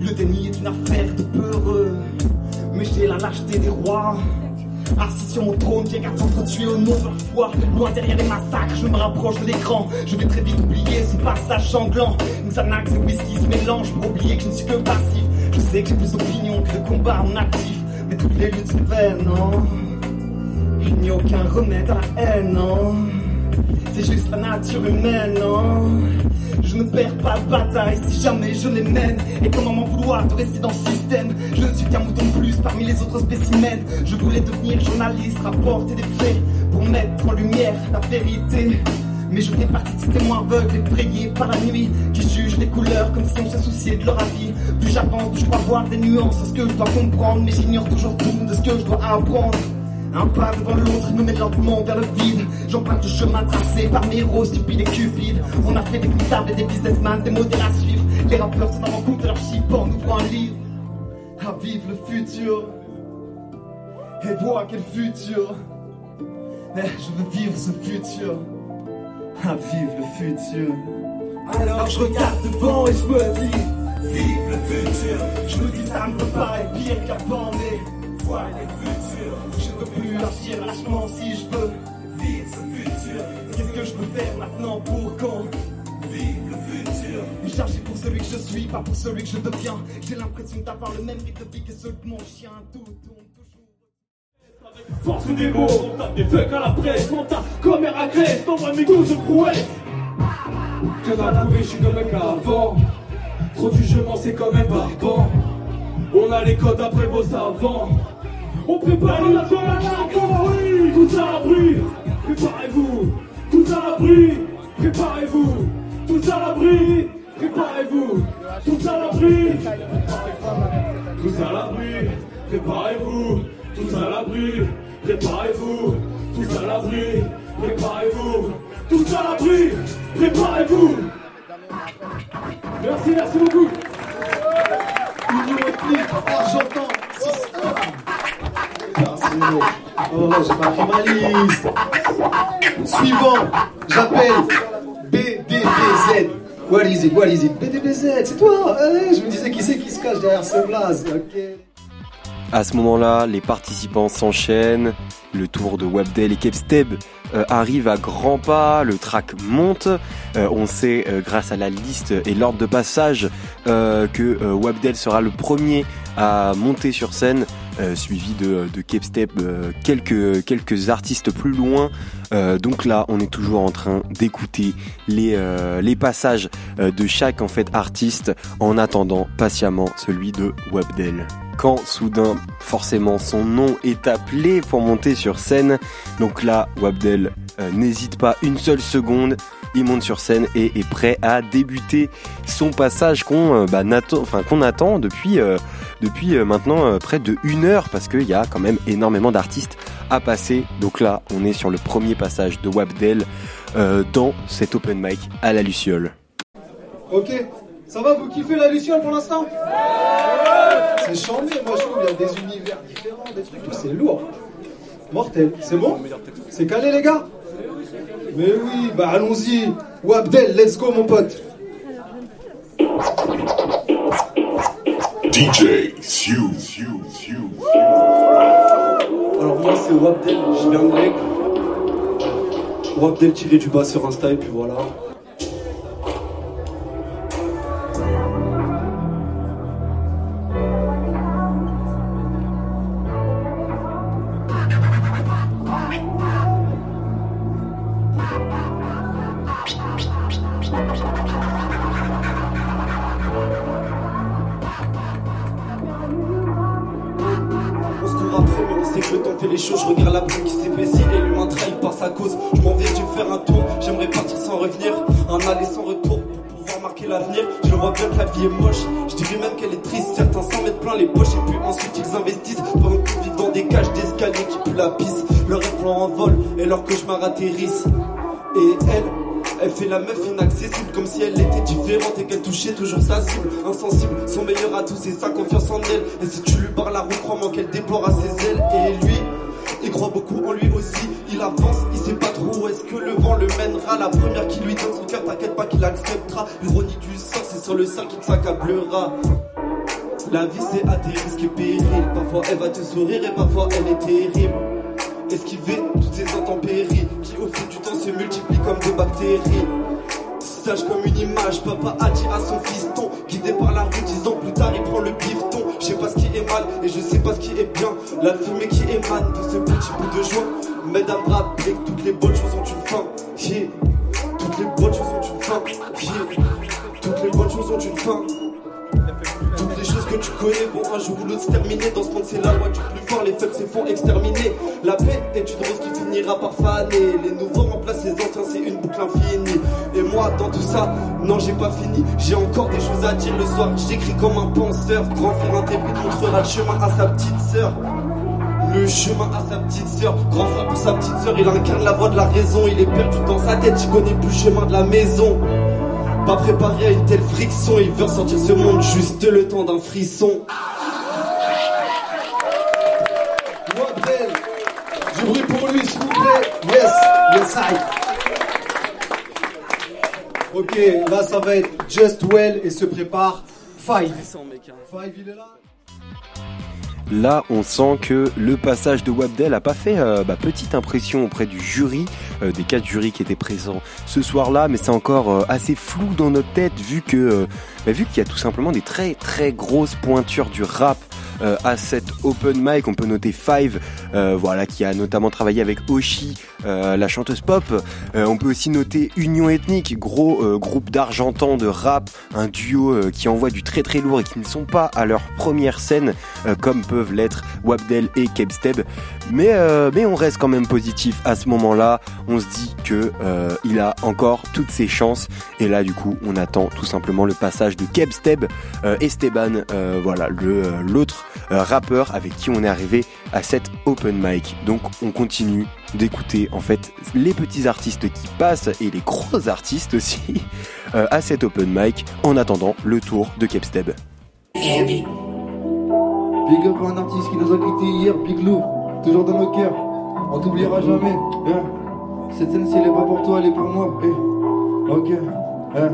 Le déni est une affaire de peureux. Mais j'ai la lâcheté des rois. Assis sur mon trône, j'ai qu'à s'entretuer au nom de la foi. Loin derrière les massacres, je me rapproche de l'écran. Je vais très vite oublier ce passage sanglant. Xanax et whisky se mélangent pour oublier que je ne suis que passif. Je sais que j'ai plus d'opinion que de combat en actif. Mais toutes les luttes vaines, non Il n'y a aucun remède à la haine, non C'est juste la nature humaine, non? Je ne perds pas de bataille si jamais je les mène. Et comment m'en vouloir de rester dans le système? Je ne suis qu'un mouton plus parmi les autres spécimens. Je voulais devenir journaliste, rapporter des faits pour mettre en lumière la vérité. Mais je fais partie de ces témoins aveugles effrayés par la nuit qui jugent les couleurs comme si on se souciait de leur avis. Plus j'avance, plus je crois voir des nuances à ce que je dois comprendre, mais j'ignore toujours tout de ce que je dois apprendre. Un pas devant l'autre me met lentement vers le vide. J'emprunte le chemin tracé par mes héros stupides et cupides. On a fait des comptables et des businessmen, des modèles à suivre. Les rappeurs se rendent compte de leur chiffre en ouvrant un livre. À vivre le futur. Et voir quel futur. Eh, je veux vivre ce futur. À vivre le futur. Alors je regarde devant et je me dis Vive le futur Je me dis ça ne peut pas être pire qu'avant mais Voir le futur Je ne peux plus agir lâchement si je veux Vivre ce futur Qu'est-ce que je peux faire maintenant pour quand Vive le futur? Chargé pour celui que je suis, pas pour celui que je deviens J'ai l'impression d'avoir le même rythme de vie que celui de mon chien Tout tourne Force des mots, on tape des fucks à la presse, on tape comme Héraclès, t'envoies mes coups de prouesse. Que va prouver, je suis comme un gars avant. Trop du jeu, c'est quand même barbant. On a les codes après vos savants. On prépare la oui, tous à l'abri, préparez-vous, tous à l'abri, préparez-vous, tous à l'abri, préparez-vous, tous à l'abri, tous à l'abri, préparez-vous, tous à l'abri, préparez-vous, tous à l'abri, préparez-vous, tous à l'abri, préparez-vous. Merci, merci beaucoup. Merci, Mino. Oh, j'ai pas pris ma liste. Suivant, j'appelle BDBZ. What is? BDBZ, c'est toi Je me disais qui c'est qui se cache derrière ce blaze? À ce moment-là, les participants s'enchaînent, le tour de Wabdel et Kepsteb euh, arrive à grands pas, le track monte, Euh, on sait euh, grâce à la liste et l'ordre de passage euh, que Wabdel sera le premier à monter sur scène, euh, suivi de, de euh, quelques, quelques artistes plus loin. Euh, donc là, on est toujours en train d'écouter les, euh, les passages de chaque en fait artiste en attendant patiemment celui de Wabdel quand soudain, forcément, son nom est appelé pour monter sur scène. Donc là, Wabdel euh, n'hésite pas une seule seconde. Il monte sur scène et est prêt à débuter son passage qu'on euh, bah, enfin, qu'on attend depuis, euh, depuis euh, maintenant euh, près de une heure parce qu'il y a quand même énormément d'artistes à passer. Donc là, on est sur le premier passage de Wabdel euh, dans cet open mic à la Luciole. Ok. Ça va, vous kiffez la Luciole pour l'instant? C'est chambé, moi je trouve il y a des univers différents, des trucs, tout c'est lourd. Mortel, c'est bon? C'est calé les gars? Mais oui, bah allons-y. Wabdel, let's go mon pote. DJ Siu. Alors moi c'est Wabdel, je viens de. Wabdel tiré du bas sur Insta et puis voilà. Sait que le temps fait les choses. Je regarde la brume qui s'épaissit et l'humain trahi par sa cause. Je m'en vais, je vais faire un tour. J'aimerais partir sans revenir. Un aller sans retour pour pouvoir marquer l'avenir. Je vois bien que la vie est moche. Je dirais même qu'elle est triste. Certains s'en mettent plein les poches et puis ensuite ils investissent. Pendant qu'ils vivent dans des cages d'escalier qui puent la pisse. Leur plan en vol et leur cauchemar atterrissent. Et elle, elle fait la meuf inaccessible comme si elle était différente et qu'elle touchait toujours sa cible. Insensible, son meilleur atout c'est sa confiance en elle. Et si tu lui barres la roue, crois-moi qu'elle déplore à ses ailes. Et lui, il croit beaucoup en lui aussi. Il avance, il sait pas trop où est-ce que le vent le mènera. La première qui lui donne son cœur, t'inquiète pas qu'il acceptera. L'ironie du sort, c'est sur le sale qui s'accablera. La vie c'est à des risques et périls. Parfois elle va te sourire et parfois elle est terrible. Esquiver toutes ces intempéries qui au fil du temps se multiplient comme des bactéries. Sage comme une image, papa attire à son fiston, guidé par la rue, dix ans plus tard il prend le bifton. Je sais pas ce qui est mal et je sais pas ce qui est bien. La fumée qui émane de ce petit bout de joie m'aide à me rappeler que toutes les bonnes choses ont une fin. Yeah. Toutes les bonnes choses ont une fin. Yeah. l'explosion d'une fin. Toutes les choses que tu connais vont un jour ou l'autre se terminer. Dans ce monde, c'est la loi du plus fort. Les faibles se font exterminer. La paix est une rose qui finira par faner. Les nouveaux remplacent les anciens, c'est une boucle infinie. Et moi, dans tout ça, non, j'ai pas fini. J'ai encore des choses à dire le soir. J'écris comme un penseur. Grand frère intrépide montrera le chemin à sa petite sœur. Le chemin à sa petite sœur, grand frère pour sa petite sœur, il incarne la voix de la raison, il est perdu dans sa tête, j'y connais plus le chemin de la maison. Pas préparé à une telle friction, il veut sortir ce monde juste le temps d'un frisson. Wabdel, du bruit pour lui s'il vous plaît. Yes, yes I. Ok, là ça va être Just Well et se prépare Five. Five, il est là Là, on sent que le passage de Wabdel a pas fait euh, bah, petite impression auprès du jury, euh, des quatre jurys qui étaient présents ce soir-là, mais c'est encore euh, assez flou dans notre tête vu que bah, vu qu'il y a tout simplement des très très grosses pointures du rap euh, à cette open mic. On peut noter Five, euh, voilà, qui a notamment travaillé avec Oshi, euh, la chanteuse pop. On peut aussi noter Union Ethnique, gros groupe d'argentans de rap, un duo qui envoie du très très lourd et qui ne sont pas à leur première scène comme peuvent l'être Wabdel et Kebsteb. Mais mais on reste quand même positif à ce moment-là. On se dit que il a encore toutes ses chances. Et là, du coup, on attend tout simplement le passage de Kebsteb, Esteban, voilà, le l'autre euh, rappeur avec qui on est arrivé à cette open mic. Donc, on continue d'écouter en fait les petits artistes qui passent et les gros artistes aussi euh, à cette open mic en attendant le tour de Kebsteb. Big up un artiste qui nous a quitté hier, Big Lou, toujours dans nos cœurs. On t'oubliera jamais. hein. Cette scène, si elle est pas pour toi, elle est pour moi. eh. Ok. hein,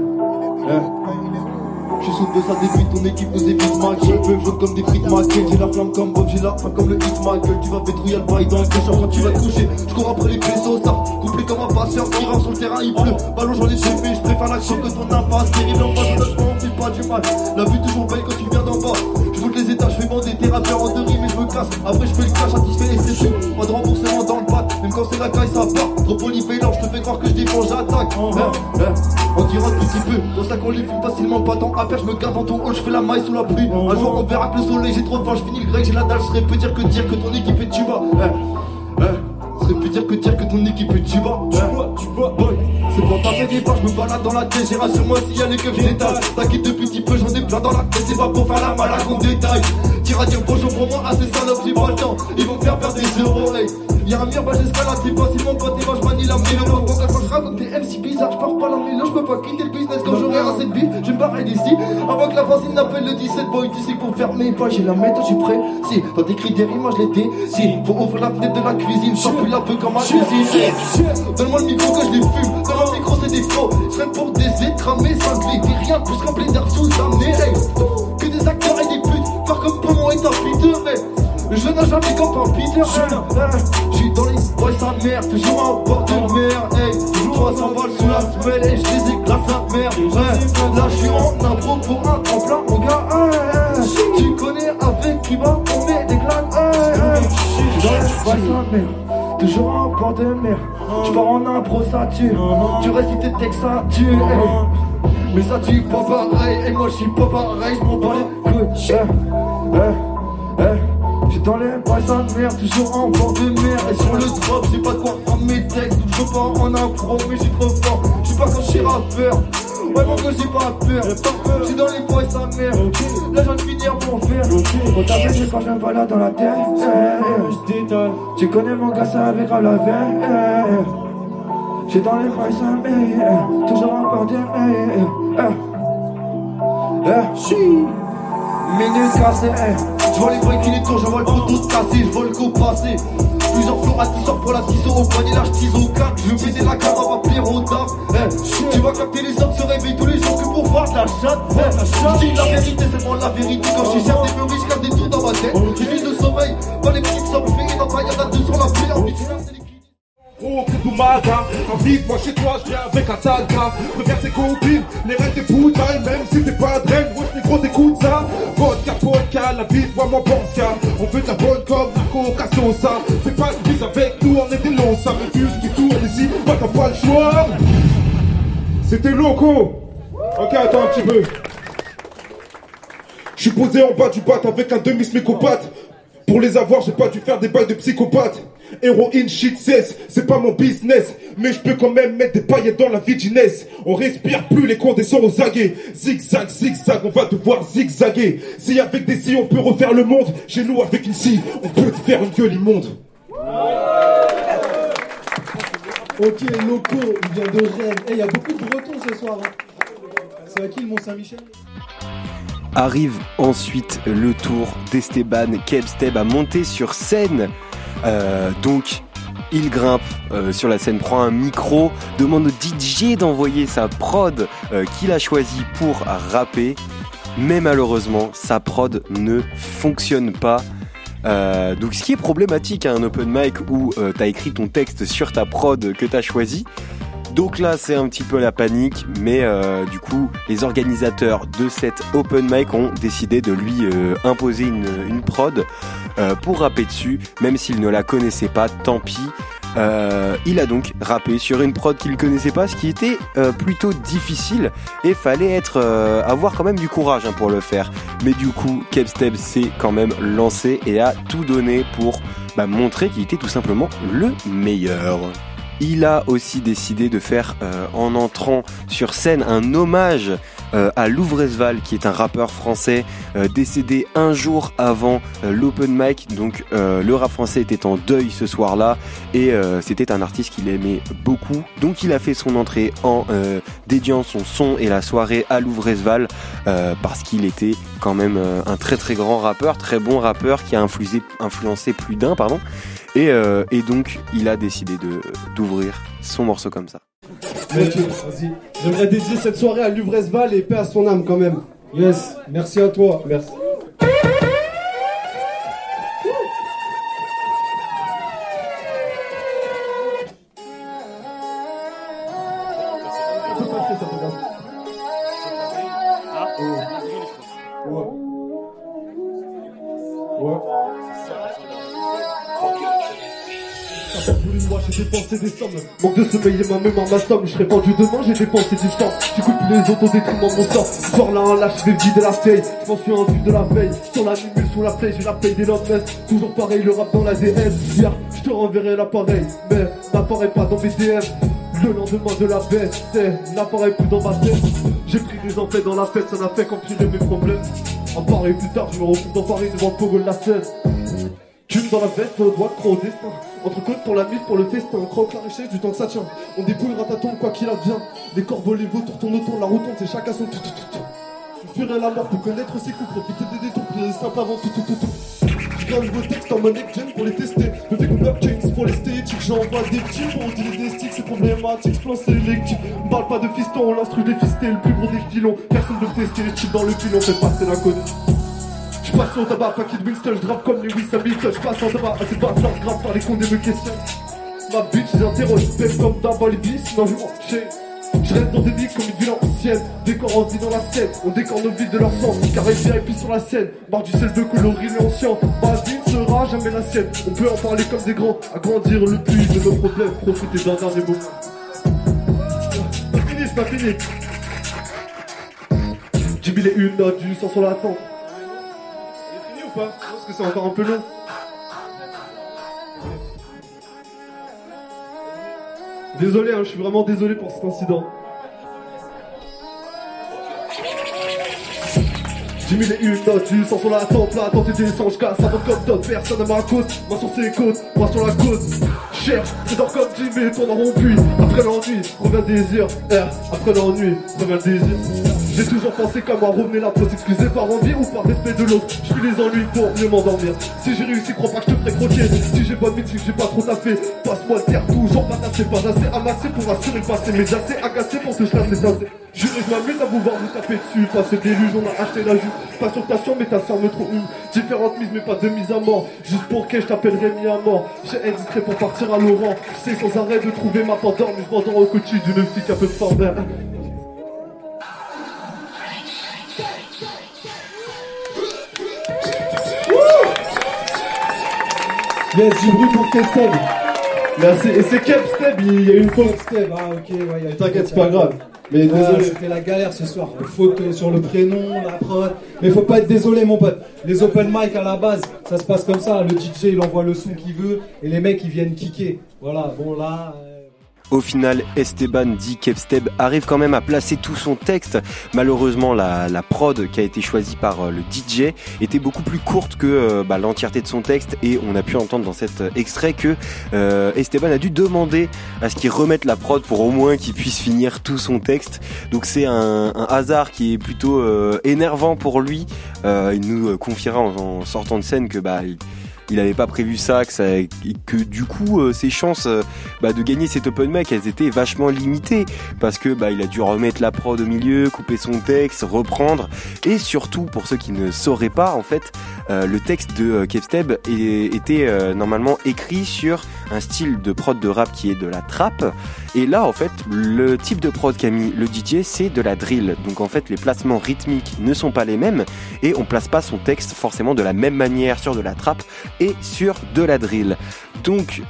hein. Je sous de ça depuis ton équipe nous évite ma gueule Peu jaune comme des frites ma gueule J'ai la flamme comme Bob, j'ai la faim comme le hit ma gueule Tu vas pétrouiller le bail dans le cochon quand tu vas te coucher Je cours après les pesos, ça couplé comme un passeur rentre sur le terrain il pleut. Ballon j'en ai suivi, je préfère l'action que ton impasse. Terrible en face, on fait pas du mal. La vue toujours belle quand tu viens d'en bas. Je monte les étages, je fais bander rappeurs en deux rimes et je me casse. Après je fais le cash satisfait et c'est tout Pas de remboursement dans le bac, même quand c'est la caille ça part Trop polyvalent, je te fais croire que je défends, j'attaque. Eh, eh, On dira un petit peu, dans ça qu'on les fume facilement pas tant à faire, je me garde dans ton hall, je fais la maille sous la pluie. Un jour on verra que le soleil, j'ai trop faim, je finis le grec, j'ai la dalle, je serais peu dire que dire que ton équipe est tuba. Eh, eh, serait plus dire que dire que ton équipe est tuba. Tuba, tuba, boy C'est pour pas des je me balade dans la tête, j'ai rassure-moi s'il y a les keufs d'étal T'inquiète depuis petit peu, j'en ai plein dans la tête, c'est pas pour faire la malade qu'on détaille Tire à dire bonjour pour moi à ces salopes, j'ai pas le temps Ils vont faire perdre des euros, hey Y'a un mur, bah j'escalade, c'est facilement quand t'es vache, manie la mille Quand je raconte des MC bizarres, je pars pas la mille Je peux pas quitter le business quand j'aurai assez de bif Je me barrer d'ici. Avant que la voisine n'appelle le 17 boy Tu sais que pour faire mes pas, j'ai la méthode, j'ai prêt. Si, t'as décrit des rimes, moi je l'étais Si, faut ouvrir la fenêtre de la cuisine Sors plus la peu comme ma cuisine. Donne-moi le micro que je les fume. Donne-moi le micro, c'est des faux. Je pour des écramés cinglés Des rien de plus qu'un blé d'air sous un hey. Que des acteurs et des putes Faire comme Poumon et Peter hey. Je n'ai jamais comme un Peter hey. J'suis dans les boys sa mère Toujours en bord de mer. Hey. 300 balles sous la semelle Et je les éclate sa mère. Hey. Là j'suis en impro pour un tremplin mon gars. Hey. Tu connais avec qui va on met des claques hey. J'suis dans les boys sa mère Toujours en bord de mer. J'pars en impro ça tue. Tu récites tes textes ça tue. Hey. Mais ça tue pas pareil. Et moi j'suis pas pareil J'm'en bats les couilles J'ai dans les bassins de mer, toujours en bord de mer. Et sur le drop, j'ai pas de quoi prendre mes textes. Toujours pas en impro, mais j'ai trop fort. J'suis pas quand j'suis rappeur. Ouais mon gars j'ai pas peur. J'suis dans les bois et sa mère. Là je de finir mon verre. Faut taper j'ai quand je me balade dans la terre J'détonne Tu connais mon gars ça avec grave la veille J'ai dans les bois et sa mère. Toujours en bord de mer. Eh, Minute cassée, eh. Je vois les boys qui les tournent, je vois le poteau se casser, je vois le coup passer. Plusieurs flots à sort pour la tiso au poignet, là je au cap. Je vais péter la carte, on va plier au taf. Eh. Tu vas capter les hommes se réveillent tous les jours que pour voir de la chatte. Eh. Je dis la vérité, c'est moi la vérité. Quand je cherche des meuries, je casse des trous dans ma tête. J'ai vu de sommeil, pas les petites sommes fées, dans ma Oh, que Doumaga, invite moi chez toi, je viens avec un talga. Préviens tes copines, les reines des bouteilles, même si t'es pas de reine, wesh négro t'écoutes ça. Vodka, vodka, la vie, moi mon qu'à. On veut de la bonne comme la coca ça. Fais pas de bise avec nous, on est des longs, ça refuse qui tourne ici, moi t'as pas le choix. C'était loco. Ok, attends un petit peu. Je suis posé en bas du bat avec un demi-smicopathe. Pour les avoir, j'ai pas dû faire des bails de psychopathe. Héroïne, shit, cesse, c'est pas mon business. Mais je peux quand même mettre des paillettes dans la vie d'Inès. On respire plus, les conditions aux aguets. Zigzag, zigzag, on va devoir zigzaguer. Si avec des si on peut refaire le monde, chez nous avec une scie, on peut te faire une gueule immonde. Ok, locaux, il vient de Rennes. Eh, il y a beaucoup de Bretons ce soir. hein. C'est à qui le Mont-Saint-Michel? Arrive ensuite le tour d'Esteban Kebsteb à monter sur scène. Euh, donc, il grimpe euh, sur la scène, prend un micro, demande au DJ d'envoyer sa prod euh, qu'il a choisi pour rapper. Mais malheureusement, sa prod ne fonctionne pas. Donc ce qui est problématique à un open mic où t'as écrit ton texte sur ta prod que t'as choisi. Donc là c'est un petit peu la panique, mais euh, du coup les organisateurs de cet open mic ont décidé de lui euh, imposer une, une prod euh, pour rapper dessus, même s'il ne la connaissait pas, tant pis. Il a donc rappé sur une prod qu'il connaissait pas, ce qui était plutôt difficile et fallait être avoir quand même du courage hein, pour le faire. Mais du coup, Kebsteb s'est quand même lancé et a tout donné pour bah, montrer qu'il était tout simplement le meilleur. Il a aussi décidé de faire euh, en entrant sur scène un hommage euh, à Louvresval qui est un rappeur français euh, décédé un jour avant euh, l'open mic. Donc le rap français était en deuil ce soir-là et c'était un artiste qu'il aimait beaucoup. Donc il a fait son entrée en dédiant son son et la soirée à Louvresval euh, parce qu'il était quand même un très très grand rappeur, très bon rappeur qui a influencé, influencé plus d'un pardon. Et, euh, et donc il a décidé d'ouvrir son morceau comme ça. Ok, vas-y. J'aimerais dédier cette soirée à Luvresval et paix à son âme quand même. Yes, merci à toi, merci. Sommes. Manque de sommeil et ma mémoire ma somme. Je serais pendu demain j'ai dépensé du temps J'écoute les autres au détriment de mon sort. Sors là lâche des vies de la taille Je m'en suis vu de la veille. Sur la mule sur la play j'ai la paye des lendemains. Toujours pareil le rap dans la DN Yeah je te renverrai l'appareil. Mais n'apparaît pas dans mes DM le lendemain de la baisse, c'est n'apparaît plus dans ma tête. J'ai pris des entrées dans la fête, ça n'a fait qu'empirer mes problèmes. En pareil plus tard, je me retrouve dans Paris devant le de la scène. Dans la veste, doigt de croc au destin. Entre côtes pour la mise, pour le festin. Croque la richesse du temps que ça tient. On débouille rataton, quoi qu'il advient. Les corbeaux, les vautours tournent autour la rotonde, c'est chacun son tout tout tout. Je fuirai la mort pour connaître ses coups, profiter des détours, plus simple avant tout tout tout tout. Je crée un nouveau texte en monnaie gen pour les tester. Le fait qu'on blockchain pour l'esthétique. J'envoie des petits pour utiliser des sticks, c'est problématique. Je plan sélectif. On parle pas de fiston, on l'instru des fistés. Le plus gros des filons. Personne ne tester, les chips dans le pilon, fait passer côte. Je passe au tabac, de Winston, je drave comme Lewis Hamilton, je passe en tabac, assez je grave par les cons me questionnent. Ma bitch, j'interroge, belle comme d'un balibi, sinon je m'enchaîne. Je reste dans des nids comme une ville ancienne, décor en dans la scène, on décore nos vies de leur sang, carré VIP sur la scène, barre du sel de coloris et ancien, ma vie ne sera jamais la sienne, on peut en parler comme des grands, agrandir le puits de nos problèmes, profiter d'un dernier moment. Pas fini, pas fini. J'ai les une du sang sur la tente. Pas Parce que c'est encore un peu long. Désolé, hein, je suis vraiment désolé pour cet incident. J'ai mis les une notes du sang sur la tempe, la tente et descend, je casse avant comme d'autres, personne à ma côte, moi sur ses côtes, moi sur la côte. Cherche, trésor comme Jimmy, tourne en rond-puis, après l'ennui, revient le désir, R, après l'ennui, revient le désir. J'ai toujours pensé qu'à moi revenait la faut s'excuser par envie ou par respect de l'autre. Je suis les ennuis pour mieux m'endormir. Si j'ai réussi, crois pas que je te ferai croquer. Si j'ai bonne mythique, j'ai pas trop taffé. Passe-moi le terre, toujours pas tassé, pas assez amassé pour assurer le passé, mais assez agacé pour te chasser, tasser. Juré, je m'amuse à vous voir vous taper dessus. Passer déluge, on a acheté la jupe. Pas sur ta chambre, mais ta soeur me trouve une. Différentes mises, mais pas de mise à mort. Juste pour que je t'appellerai mis à mort. J'ai indiscret pour partir à Laurent. C'est sans arrêt de trouver ma pendant, mais je m'endors au côté d'une fille qui a peu de forme. Yes, du bruit pour Kesteb. Merci. Et c'est Kep Steb, il y a une faute. Steb, ah ok, ouais, y a une T'inquiète, c'est pas une grave. Mais désolé, c'était la galère ce soir. Faute sur le prénom, la prod. Mais faut pas être désolé, mon pote. Les open mic à la base, ça se passe comme ça. Le DJ, il envoie le son qu'il veut et les mecs, ils viennent kicker. Voilà, bon là. euh, Au final, Esteban dit Kepsteb arrive quand même à placer tout son texte. Malheureusement, la, prod qui a été choisie par euh, le DJ était beaucoup plus courte que euh, bah, l'entièreté de son texte et on a pu entendre dans cet euh, extrait que Esteban a dû demander à ce qu'il remette la prod pour au moins qu'il puisse finir tout son texte. Donc c'est un, hasard qui est plutôt énervant pour lui. Il nous confiera en, en sortant de scène que bah il avait pas prévu ça, que, que du coup euh, ses chances euh, bah, de gagner cet open mic elles étaient vachement limitées. Parce que bah, il a dû remettre la prod au milieu, couper son texte, reprendre. Et surtout pour ceux qui ne sauraient pas en fait euh, le texte de euh, Kepsteb est- était euh, normalement écrit sur un style de prod de rap qui est de la trap et là en fait le type de prod qu'a mis le DJ c'est de la drill donc en fait les placements rythmiques ne sont pas les mêmes et on place pas son texte forcément de la même manière sur de la trap et sur de la drill. Donc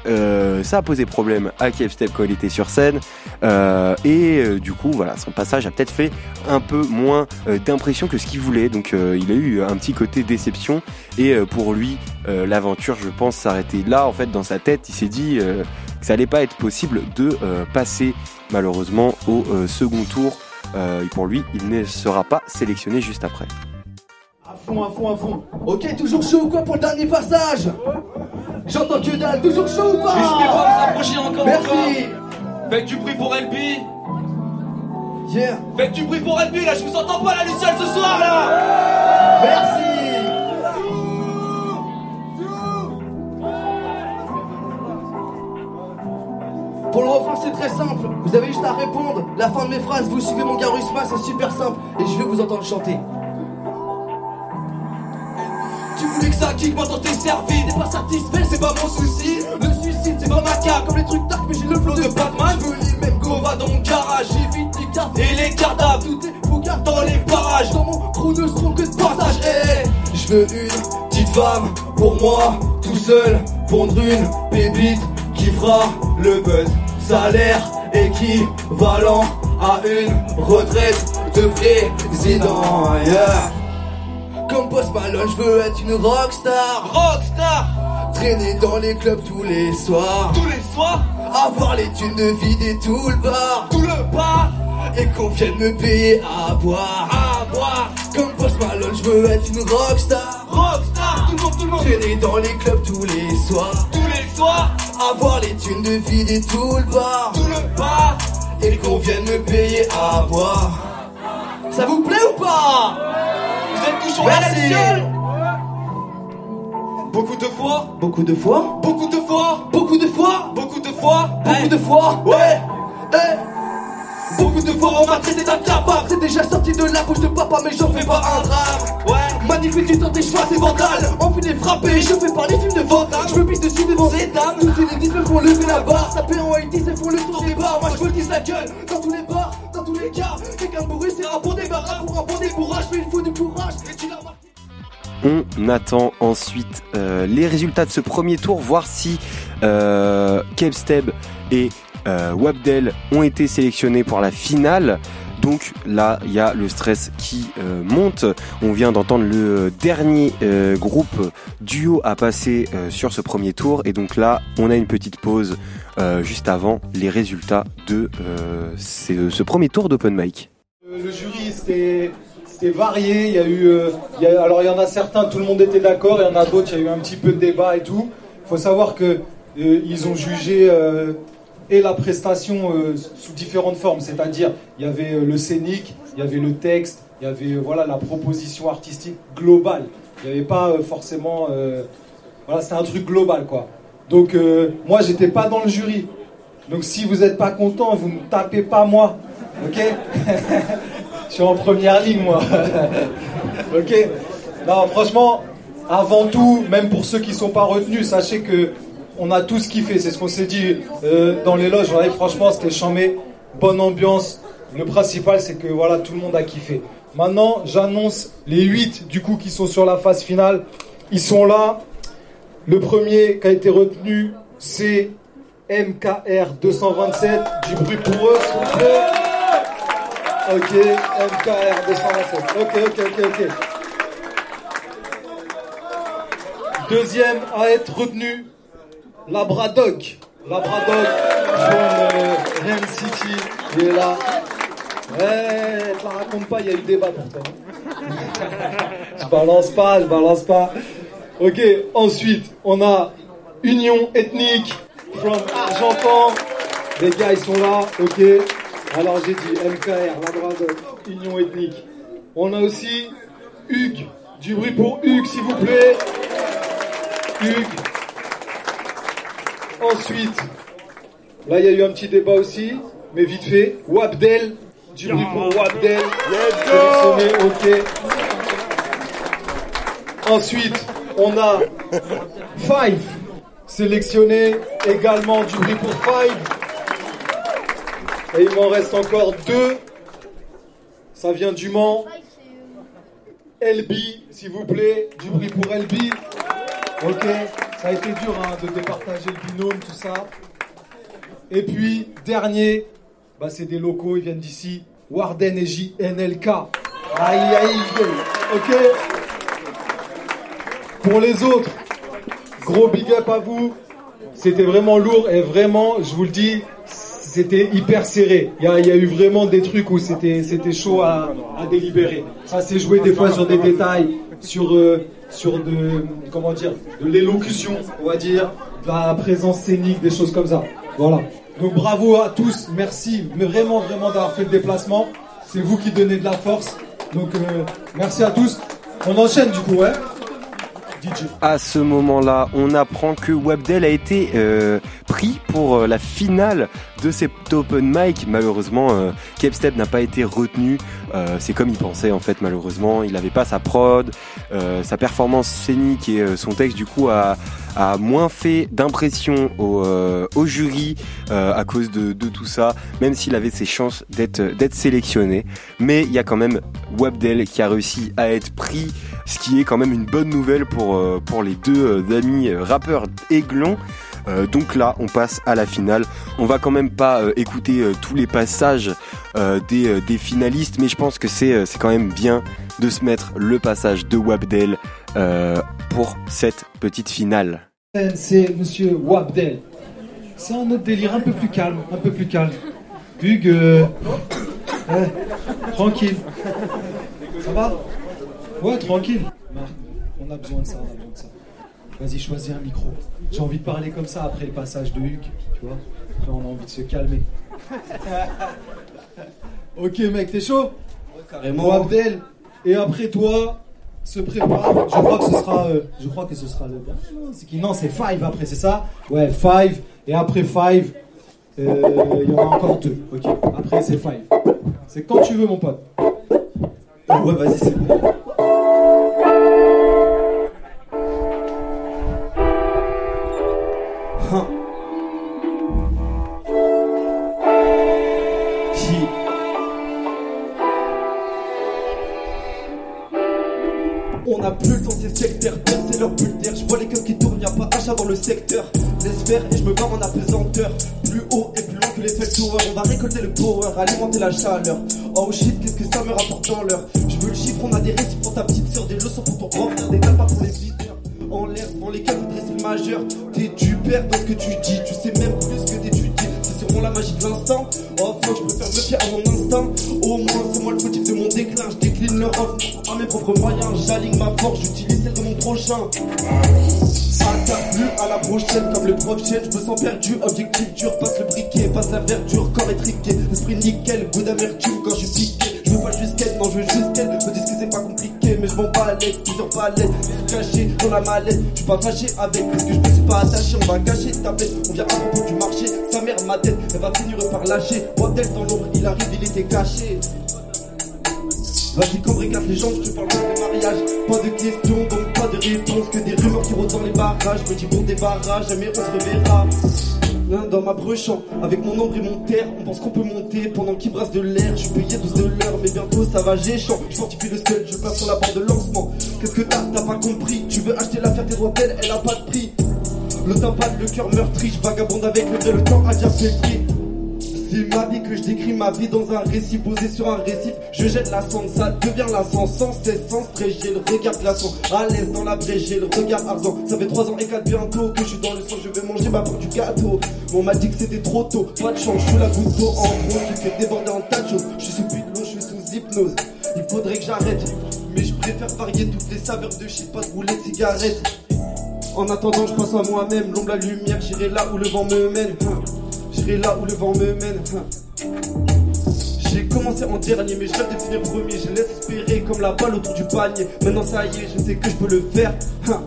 ça a posé problème à Kevstep quand il était sur scène et du coup voilà son passage a peut-être fait un peu moins d'impression que ce qu'il voulait. Donc il a eu un petit côté déception et euh, pour lui euh, l'aventure je pense s'arrêter là. En fait dans sa tête il s'est dit euh, que ça allait pas être possible de euh, passer malheureusement au euh, second tour. Euh, et pour lui il ne sera pas sélectionné juste après. À fond, à fond, à fond. Ok, toujours chaud ou quoi pour le dernier passage? J'entends que dalle, toujours chaud ou pas N'hésitez pas à vous approcher encore, Merci. encore. Faites du bruit pour LB. Yeah. Faites du bruit pour LB, là, je vous entends pas, la Luciole, ce soir, là. Merci Pour le refrain, c'est très simple. Vous avez juste à répondre. La fin de mes phrases, vous suivez mon garusma, c'est super simple. Et je vais vous entendre chanter. Tu voulais que ça kick, moi t'en t'es servi. T'es pas satisfait, c'est pas mon souci. Le suicide, c'est pas ma carte. Comme les trucs tac, mais j'ai le flow de Batman. Je veux les mêmes go, va dans mon garage. J'évite les cartes et les cartables. Tout est garde dans les parages. Dans mon trou ne seront que de passage. Eh, Je veux une petite femme pour moi, tout seul, pondre une pépite qui fera le buzz. Salaire équivalent à une retraite de président. Yeah. Comme Post Malone, je veux être une rockstar. Rockstar Traîner dans les clubs tous les soirs. Tous les soirs Avoir les thunes de vider tout le bar. Tout le bar Et qu'on vienne me payer à boire. À boire Comme Post Malone, je veux être une rockstar. Rockstar Tout le monde, tout le monde Traîner dans les clubs tous les soirs. Tous les soirs Avoir les thunes de vider tout le bar. Tout le bar Et qu'on vienne me payer à boire. Ça vous plaît ou pas? Vous êtes toujours là, la Merci. Beaucoup de fois. Beaucoup de fois. Beaucoup de fois. Beaucoup de fois. Beaucoup de fois. Beaucoup de fois. Ouais Beaucoup de on m'a traité d'incapable C'est déjà sorti de la bouche de papa mais j'en fais pas un drame. Ouais. Magnifique du temps des choix c'est vandale Enfiler frappé je fais pas les films de vandale. Je me pisse dessus devant ces dames. Tous les 10 me font lever la barre. Ça en Haïti c'est font le tour des bars. Moi je le 10 la gueule Dans tous les bars Dans tous les cas. Quelqu'un bourré c'est un bon débarras. Pour un bon débourrage Mais il faut du courage. Et tu l'as marqué On attend ensuite euh, les résultats de ce premier tour, voir si euh, Kebsteb et euh, Wabdel ont été sélectionnés pour la finale. Donc là, il y a le stress qui euh, monte. On vient d'entendre le dernier euh, groupe duo à passer euh, sur ce premier tour. Et donc là, on a une petite pause euh, juste avant les résultats de euh, ce, ce premier tour d'open mic. Le jury, c'était varié. Il y a eu, euh, y a- alors il y en a certains, tout le monde était d'accord. Il y en a d'autres, il y a eu un petit peu de débat et tout. Il faut savoir que euh, ils ont jugé euh, et la prestation euh, sous différentes formes. C'est-à-dire, il y avait euh, le scénique, il y avait le texte, il y avait euh, voilà la proposition artistique globale. Il n'y avait pas forcément, voilà, c'était un truc global quoi. Donc moi, j'étais pas dans le jury. Donc si vous n'êtes pas content, vous ne tapez pas moi, ok? Je suis en première ligne moi, ok? Non, franchement, avant tout, même pour ceux qui sont pas retenus, sachez que on a tous kiffé. C'est ce qu'on s'est dit euh, dans les loges. Franchement, c'était chambé, bonne ambiance. Le principal, c'est que voilà, tout le monde a kiffé. Maintenant, j'annonce les 8 du coup qui sont sur la phase finale. Ils sont là. Le premier qui a été retenu, c'est MKR 227. Du bruit pour eux, s'il vous plaît. Ok, MKR 227. Ok, ok, ok, ok. Deuxième à être retenu, Labradog. Labradog from euh, Rennes City. Il est là. Eh, te la raconte pas, il y a eu débat pourtant. je balance pas, je balance pas. Ok, ensuite, on a Union ethnique from Argentan. Les gars, ils sont là, ok. Alors j'ai dit MKR, Labrador, Union ethnique. On a aussi Hugues. Du bruit pour Hugues, s'il vous plaît. Hugues. Ensuite, là, il y a eu un petit débat aussi, mais vite fait. Wabdel. Du bruit pour Wabdel. Sélectionné, ok. Ensuite, on a Five. Sélectionné également du bruit pour Five. Et il m'en reste encore deux. Ça vient du Mans. LB, s'il vous plaît. Du bruit pour LB. Ok. Ça a été dur hein, de départager le binôme, tout ça. Et puis, dernier, bah, c'est des locaux, ils viennent d'ici. Warden et JNLK. Aïe, aïe, ok. Pour les autres, gros big up à vous. C'était vraiment lourd et vraiment, je vous le dis, c'était hyper serré. Il y, a, eu vraiment des trucs où c'était c'était chaud à, délibérer. Ça s'est joué des fois sur des détails, sur euh, sur de comment dire, de l'élocution, on va dire, de la présence scénique, des choses comme ça. Voilà. Donc bravo à tous, merci vraiment vraiment d'avoir fait le déplacement. C'est vous qui donnez de la force. Donc euh, merci à tous. On enchaîne du coup, ouais. À ce moment-là, on apprend que Wabdel a été euh, pris pour euh, la finale de cet open mic. Malheureusement, euh, Kepstep n'a pas été retenu. Euh, c'est comme il pensait en fait. Malheureusement, il n'avait pas sa prod, sa performance scénique et son texte du coup a, a moins fait d'impression au, euh, au jury euh, à cause de, de tout ça. Même s'il avait ses chances d'être sélectionné, mais il y a quand même Wabdel qui a réussi à être pris, ce qui est quand même une bonne nouvelle pour euh, pour les deux euh, amis euh, rappeurs aiglons. Euh, donc là, on passe à la finale. On va quand même pas écouter tous les passages des, des finalistes, mais je pense que c'est c'est quand même bien de se mettre le passage de Wabdel pour cette petite finale. C'est Monsieur Wabdel. C'est un autre délire un peu plus calme, un peu plus calme. Hugues, euh, ouais, tranquille. Ça va? Ouais, tranquille. On a besoin de ça, on a besoin de ça. Vas-y, choisis un micro. J'ai envie de parler comme ça après le passage de Hugues, tu vois. Après, on a envie de se calmer. ok, mec, t'es chaud? Carrément. Abdel. Et après toi, se prépare. Je crois que ce sera, euh, je crois que ce sera le dernier. non, C'est qui Non, c'est Five après, c'est ça Ouais, Five. Et après Five, euh, il y en a encore deux. Ok. Après c'est Five. C'est quand tu veux, mon pote. Ouais, vas-y, c'est bon. Le secteur. Faire et je me barre en apesanteur. Plus haut et plus loin que les tower. On va récolter le power, alimenter la chaleur. Oh shit, qu'est-ce que ça me rapporte dans l'heure? Je veux le chiffre, on a des récits pour ta petite sœur, des leçons pour ton grand frère, des tapas pour les leaders. En l'air, devant les keufs, dresser le majeur. T'es du père dans ce que tu dis, tu sais même plus que t'étudies. C'est sûrement la magie de l'instant. Oh fuck, je me fier à mon instinct. Au moins, c'est moi le fautif de mon déclin. Je décline leur offre à mes propres moyens. J'aligne ma force, j'utilise celle de mon prochain. Attaque à la prochaine comme le prof chaîne, je me sens perdu, objectif dur, passe le briquet, passe la verdure, corps étriqué, esprit nickel, goût d'amertume quand je suis piqué, je veux pas juste qu'elle, non je veux juste qu'elle, me disent que c'est pas compliqué, mais je m'en l'aise, plusieurs palettes, caché dans la mallette, je suis pas fâché avec, parce que je me suis pas attaché, on va cacher ta bête, on vient à propos du marché, sa mère ma tête, elle va finir par lâcher, Wabdel dans l'ombre, il arrive, il était caché. Vas-y, comme regarde les gens, je te parle pas de mariage. Pas de questions, donc pas de réponse. Que des rumeurs qui barrages. Me dis bon débarrage, jamais on se reverra. Dans ma bruchant, avec mon ombre et mon terre, on pense qu'on peut monter pendant qu'il brasse de l'air. Je suis payé 12 de l'heure, mais bientôt ça va, j'échant. Je fortifie le skull, je passe sur la barre de lancement. Qu'est-ce que t'as, pas compris? Tu veux acheter la fierté d'hôtel, elle a pas de prix. Le tympane, le cœur meurtri, je vagabonde avec le le temps a déjà fait ma vie, que je décris ma vie dans un récit posé sur un récif. Je jette la cendre, ça devient la sang, sans cesse, sans stress. Le regard glaçant, à l'aise dans la brèche, j'ai le regard argent. Ça fait trois ans et quatre bientôt que je suis dans le sang, je vais manger ma part du gâteau. On m'a dit que c'était trop tôt, pas de chance, je la goutte d'eau en gros, je fais déborder en tas. Je suis sous de l'eau, je suis sous hypnose. Il faudrait que j'arrête, mais je préfère varier toutes les saveurs de shit, pas de rouler de cigarette. En attendant, je pense à moi-même, l'ombre, la lumière, j'irai là où le vent me mène. Hein. J'irai là où le vent me mène. hein. J'ai commencé en dernier, mais je rêve de premier. Je laisse espérer comme la balle autour du panier. Maintenant, ça y est, je sais que je peux le faire. hein.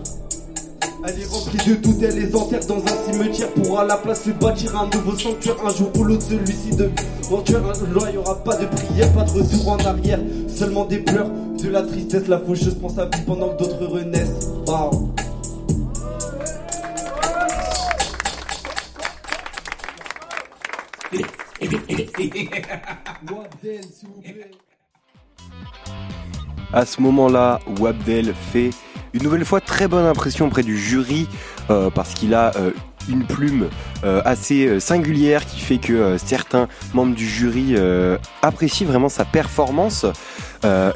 Elle est remplie de doutes, elle les enterre dans un cimetière pour à la place se bâtir un nouveau sanctuaire. Un jour ou l'autre, celui-ci de il y aura pas de prière, pas de retour en arrière, seulement des pleurs, de la tristesse, la faucheuse pense à vie pendant que d'autres renaissent. À ce moment-là, Wabdel fait une nouvelle fois très bonne impression auprès du jury euh, parce qu'il a euh, une plume euh, assez singulière qui fait que certains membres du jury apprécient vraiment sa performance.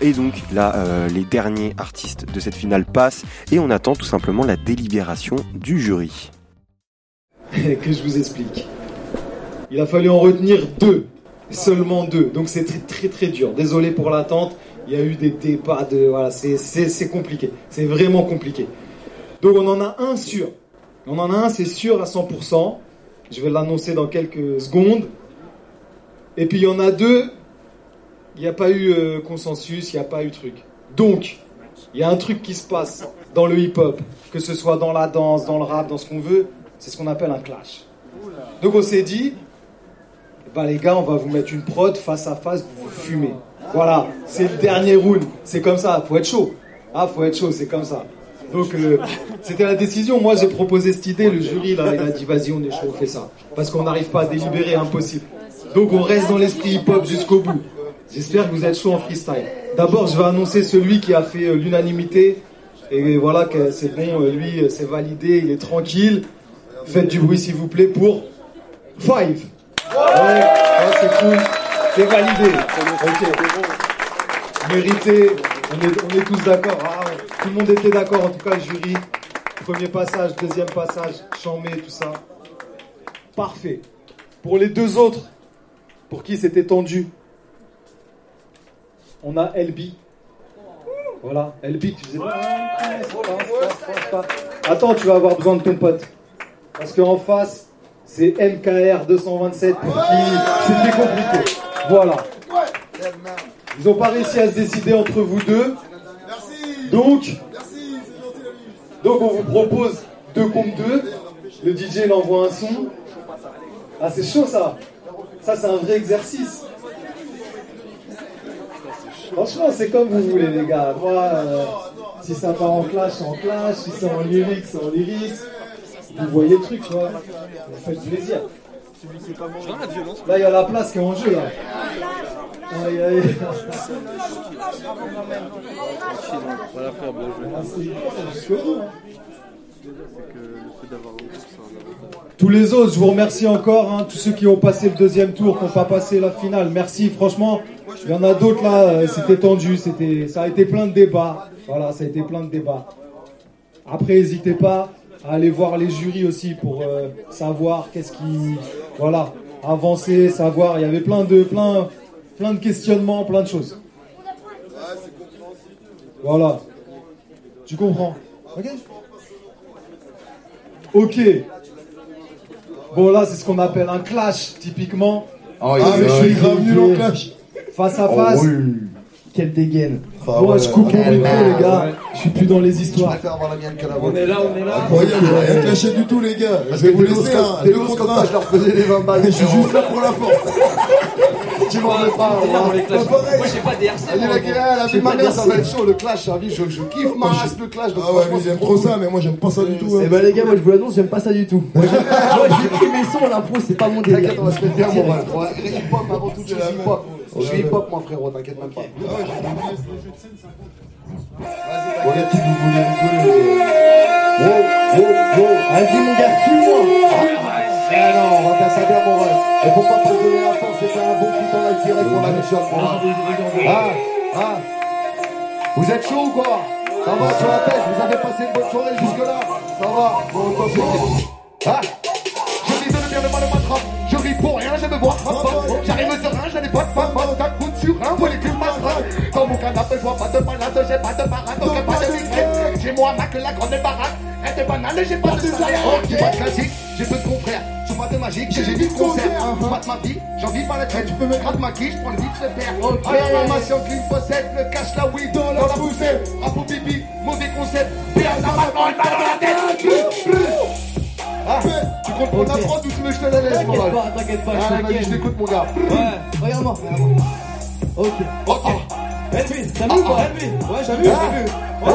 Et donc là, les derniers artistes de cette finale passent et on attend tout simplement la délibération du jury. que je vous explique. Il a fallu en retenir deux, seulement deux. Donc c'est très très très dur. Désolé pour l'attente. Il y a eu des débats de voilà, c'est compliqué. C'est vraiment compliqué. Donc on en a un sûr. On en a un, c'est sûr à 100%. Je vais l'annoncer dans quelques secondes. Et puis il y en a deux. Il n'y a pas eu euh, consensus, il n'y a pas eu truc. Donc, il y a un truc qui se passe dans le hip-hop, que ce soit dans la danse, dans le rap, dans ce qu'on veut, c'est ce qu'on appelle un clash. Donc on s'est dit, bah les gars, on va vous mettre une prod face à face, vous fumez. Voilà, c'est le dernier round. C'est comme ça, faut être chaud. Ah, faut être chaud, c'est comme ça. Donc euh, c'était la décision. Moi j'ai proposé cette idée, le jury là, il a dit vas-y, on est chaud, on fait ça. Parce qu'on n'arrive pas à délibérer, impossible. Donc on reste dans l'esprit hip-hop jusqu'au bout. J'espère que vous êtes chaud en freestyle. D'abord, je vais annoncer celui qui a fait euh, l'unanimité. Et voilà, que c'est bon, euh, lui, c'est validé, il est tranquille. Faites du bruit s'il vous plaît pour Five. Ouais, ouais, c'est cool. C'est validé. Ok. Mérité. On est, on est tous d'accord. Ah, tout le monde était d'accord, en tout cas le jury. Premier passage, deuxième passage, chambé, tout ça. Parfait. Pour les deux autres, pour qui c'était tendu, on a LB. Voilà, LB, tu faisais Attends, tu vas avoir besoin de ton pote. Parce qu'en face, c'est MKR 227 pour qui c'était compliqué. Voilà. Ils n'ont pas réussi à se décider entre vous deux. Donc, donc on vous propose deux contre deux. Le DJ il envoie un son. Ah c'est chaud ça. Ça c'est un vrai exercice. Franchement c'est comme vous voulez les gars. Moi, euh, si ça part en clash, en clash. Si c'est en lyrics, en lyrics. Vous voyez le truc, tu vois. Vous faites plaisir. Là il y a la place qui est en jeu là. Aïe aïe. Tous les autres, je vous remercie encore, hein, tous ceux qui ont passé le deuxième tour, qui n'ont pas passé la finale. Merci, franchement. Il y en a d'autres là, euh, c'était tendu, c'était, ça a été plein de débats. Voilà, ça a été plein de débats. Après, n'hésitez pas à aller voir les jurys aussi pour euh, savoir qu'est-ce qui, voilà, avancer, savoir. Il y avait plein de, plein, plein de questionnements, plein de choses. Voilà. Tu comprends Ok. Ok. Bon là, c'est ce qu'on appelle un clash, typiquement. Ah, mais je suis grave nul en clash. Face à Oh, face. oui. Quelle dégaine. Ah, bon, ouais, je coupe mon ouais, micro, ouais. les gars. Je suis plus dans les histoires. avoir la mienne que la On est là, on est là. Incroyable, j'ai rien caché du tout, les gars. Parce je vais que vous laisser Delos, deux contre un. je leur faisais les 20 balles, Je suis juste là pour la force. Tu m'en veux pas, Moi, moi. les. Moi, j'ai pas DRC, Elle est moi, là, bon. elle a J'ai vu ma pas mère, ça va être chaud, le clash, vie, je, kiffe ma race, le clash. Ah ouais, franchement, lui, il aime c'est trop ça, mais moi, j'aime pas ça du tout. Eh hein. ben, les gars, moi je vous l'annonce, j'aime pas ça du tout. Moi j'ai- moi, j'écris mes sons, l'impro c'est pas mon délire. T'inquiète, on va se mettre bien, mon. Ouais, hip-hop avant toute chose, hip-hop. Je suis hip-hop, moi, frérot, t'inquiète même pas. Bon, les petits, vous voulez rigoler Wow, wow, wow. Vas-y mon gars, suis-moi. Ah non, on va faire ça bien, mon rêve. Et pour pas te donner la force, c'était un bon coup dans live direct pour la mission. Ah, ah. Vous êtes chaud ou quoi Ça va sur la tête, vous avez passé une bonne soirée jusque-là Ça va Bon, attention. Ah Je vis de bien le mal de ma je me vois pas. J'arrive serein, je n'ai pas de femme. Ça coûte sur un molécule matraque. Dans mon canapé, je vois pas de balade, j'ai pas de parade, donc pas de week-end. Chez moi, ma que la grande baraque. Reste de banane, j'ai pas de salaire. J'ai pas de classique, j'ai peu de confrères. Sur ma de magique, j'ai j'ai de concert. Pas de ma vie, j'en vis pas la traite. Tu peux me gratter ma qui, je prends le vite, je perds. À la mammation, clean possède, le cache la weed dans la poussette. Rap au bibi, mauvais concept. À ça balle dans la tête. Ah, tu comptes pour la prod ou tu te la laisse, T'inquiète pas, t'inquiète pas, Ah, je je t'écoute, mon gars. Ouais, regarde-moi. Ok. Ok. Elvis, t'as vu ou pas Ouais, j'ai vu, j'ai vu. Ok.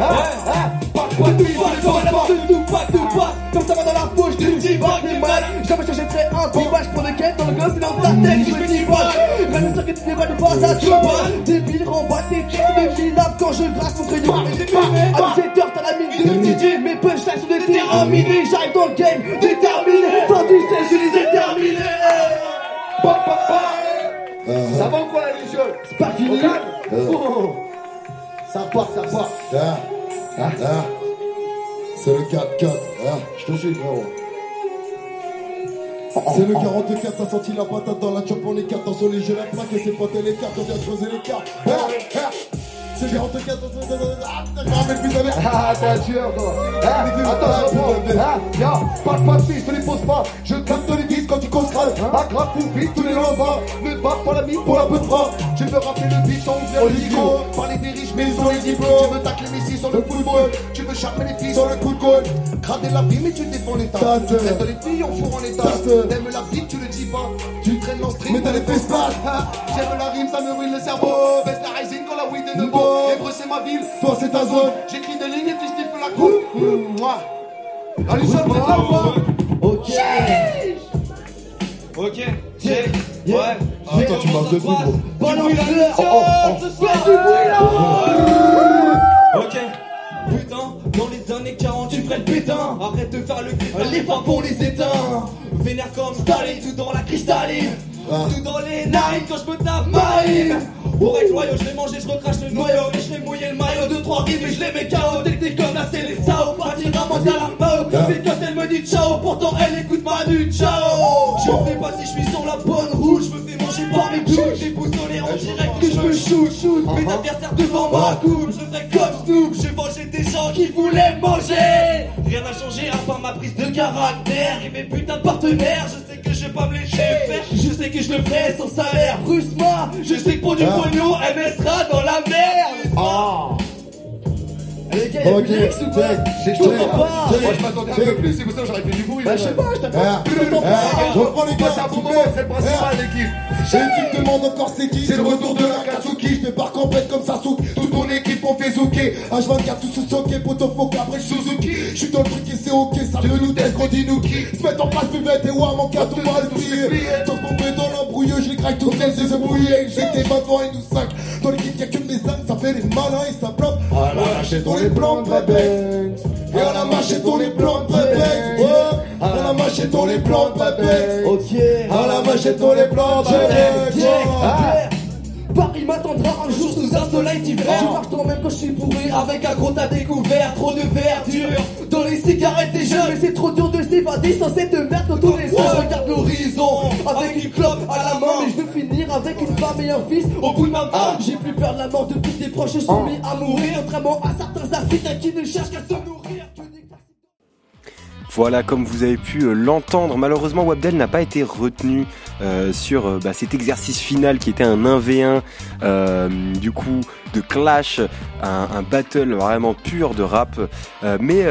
Ah, ah, pas Pas tout, pas pas tout, pas tout, pas Comme ça va dans la poche du petit bac des mal Jamais je jetterai un pibage pour lequel dans le gosse c'est dans ta tête je me divage Même sûr que tu n'es pas de passage tu pas Débile remballe tes textes de minable quand je brasse mon crayon À 17h t'as la mine de DJ Mes punchlines sont des terrains minés J'arrive dans le game Ça. Ah, ah, c'est le 4-4. Ah, Je te suis, frérot. c'est le 44, t'as senti la patate dans la chop, on est 4 dans son lit, j'ai la plaque et c'est poté les cartes, on vient de creuser les cartes. Ah, ah, c'est le 44, ah, t'as grave, mais plus avec. Ah, t'es un toi. Ah, attends, je reprends. Ah, parle pas de fils, je te les pose pas. Je capte les vis quand tu causes crâne. Ah, grave, pour vite, tous les lambas. Ne te bats pas la mine pour la peu de bras. Tu veux rappeler le beat sans ouvrir le micro. Parler des riches, mais ils ont les. Tu veux tacler Messi sur le football. Tu veux charmer les filles sur le coup de goal. Crader la vie, mais tu défends l'état. Ta Tu traites les filles en four en état. Ta sœur. T'aimes la vie, tu le dis pas. Tu traînes en stream. Mais t'as les fesses. Ah, J'aime la rime, ça me ruine le cerveau. Baisse la la est debout. Èvre, c'est ma ville. Toi, c'est ta zone. J'écris des lignes et tu stiffes la coupe. Mmh, ça, vous êtes là ou pas Ok Ok, check, ouais. Ah, toi, tu marches de tout, gros. Balance-le Oh, oh, oh. Ce soir du bruit là Ok. Putain, dans les années 40, tu ferais le pétain. Arrête de faire le putain. Les femmes pour les éteints Vénère comme Staline, tout dans la cristalline. Ah. Tout dans les narines quand je me tape marine. Pour être loyaux, je l'ai mangé, je recrache le noyau. Et je l'ai mouillé le maillot de trois rimes et je les mets KO. Technique comme la c'est les Sao. Partir à mental à Mao. Mais quand elle me dit ciao, pourtant elle écoute pas du ciao. Je sais pas si je suis sur la bonne route. Je me par mes touches. J'ai boussolé en direct que je me shoot. shoot. Mes adversaires devant ma coupe. Je ferai comme Snoop. J'ai mangé des gens qui voulaient manger. Rien n'a changé à part ma prise de caractère et mes putains de partenaires. Je sais que je vais pas me laisser faire. Je sais que je le ferai sans salaire. Bruce-moi. Je sais que pour du Ah. pognon, elle sera dans la merde. Ah Les gars, y'a Ok, check. C'est Je t'entends pas Moi, je m'attendais un peu plus, c'est pour ça que j'aurais fait du bruit. Bah je sais pas, je t'attends Ah, Je ah, pas reprends les gars, c'est un bon moment, c'est le principal, l'équipe. Et tu te demandes encore c'est qui? C'est le retour de la Katsuki. Je débarque en bête comme Sasuke. Toute ton équipe on fait zouker H24 tout sous soqué Poto faut qu'après Suzuki. Je suis dans le truc et c'est ok Ça veut nous dit nous qui. Se mettre en place buvette et ouais mon cadeau mal plié Tant met dans l'embrouilleux Je les graille tout seul j'ai brouillé J'étais pas devant et nous cinq. Dans l'équipe y'a que mes âmes Ça fait les malins et ça on les plante très Et à la machette on les plante très bête Ouais. À la machette on les plante très bête Ok. À la machette on les plante très m'attendra un jour sous un soleil d'hiver. Je marche toi même quand je suis bourré avec un gros tas découvert. Trop de verdure dans les cigarettes des jeunes. Mais c'est trop dur de s'évader sans cette merde quand les soirs. Je regarde l'horizon avec une clope à la main. Mais je veux finir avec une femme et un fils au bout de ma main. J'ai plus peur de la mort depuis que tes proches sont mis à mourir. Contrairement à certains Africains qui ne cherchent qu'à se nourrir. Voilà, comme vous avez pu euh, l'entendre, malheureusement Wabdel n'a pas été retenu euh, sur euh, bah, cet exercice final qui était un 1v1 euh, du coup de clash, un, battle vraiment pur de rap. Mais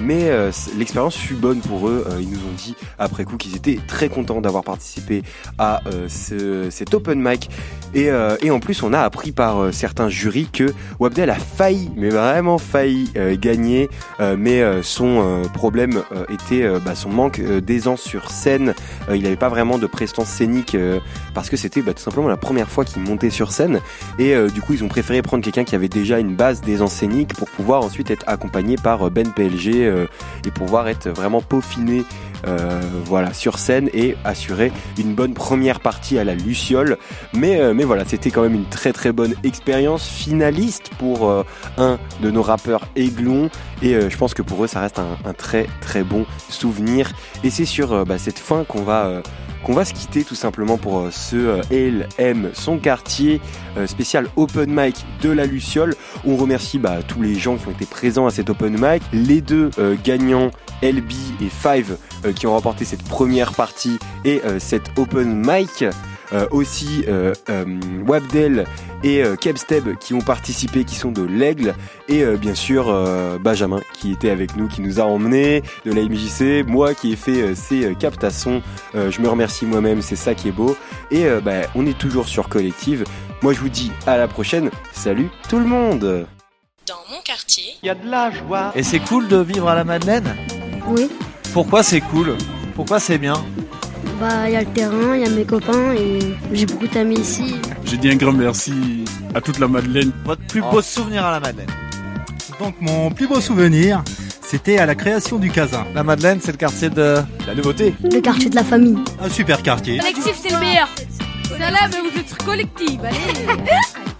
mais l'expérience fut bonne pour eux. Ils nous ont dit après coup qu'ils étaient très contents d'avoir participé à ce, cet open mic. Et, en plus, on a appris par certains jurys que Wabdel a failli, mais vraiment failli gagner. Mais son problème était euh, bah, son manque euh, d'aisance sur scène. Euh, il n'avait pas vraiment de prestance scénique euh, parce que c'était bah, tout simplement la première fois qu'il montait sur scène. Et euh, du coup, ils ont préféré prendre quelqu'un qui avait déjà une base d'aisance scénique pour pouvoir ensuite être accompagné par euh, Ben PLG euh, et pouvoir être vraiment peaufiné euh, voilà, sur scène et assurer une bonne première partie à la Luciole. Mais, euh, mais voilà, c'était quand même une très très bonne expérience finaliste pour euh, un de nos rappeurs aiglons. Et je pense que pour eux, ça reste un, très très bon souvenir. Et c'est sur bah, cette fin qu'on va qu'on va se quitter tout simplement pour ce LM son quartier spécial open mic de la Luciole. On remercie bah, tous les gens qui ont été présents à cet open mic, les deux gagnants LB et Five qui ont remporté cette première partie et euh, cette open mic. Euh, aussi euh, euh, Wabdel et euh, Kebsteb qui ont participé, qui sont de l'Aigle, et euh, bien sûr euh, Benjamin qui était avec nous, qui nous a emmenés de la MJC, moi qui ai fait euh, ces euh, captations, Euh, je me remercie moi-même, c'est ça qui est beau, et euh, bah, on est toujours sur Collective. Moi je vous dis à la prochaine, salut tout le monde Dans mon quartier, Il y a de la joie. Et c'est cool de vivre à la Madeleine? Oui. Pourquoi c'est cool? Pourquoi c'est bien? Bah, il y a le terrain, il y a mes copains et j'ai beaucoup d'amis ici. J'ai dit un grand merci à toute la Madeleine. Votre plus beau souvenir à la Madeleine Donc mon plus beau souvenir, c'était à la création du Casin. La Madeleine, c'est le quartier de la nouveauté. Le quartier de la famille. Un super quartier. Collectif, c'est le meilleur. Salam, vous êtes collectif, allez.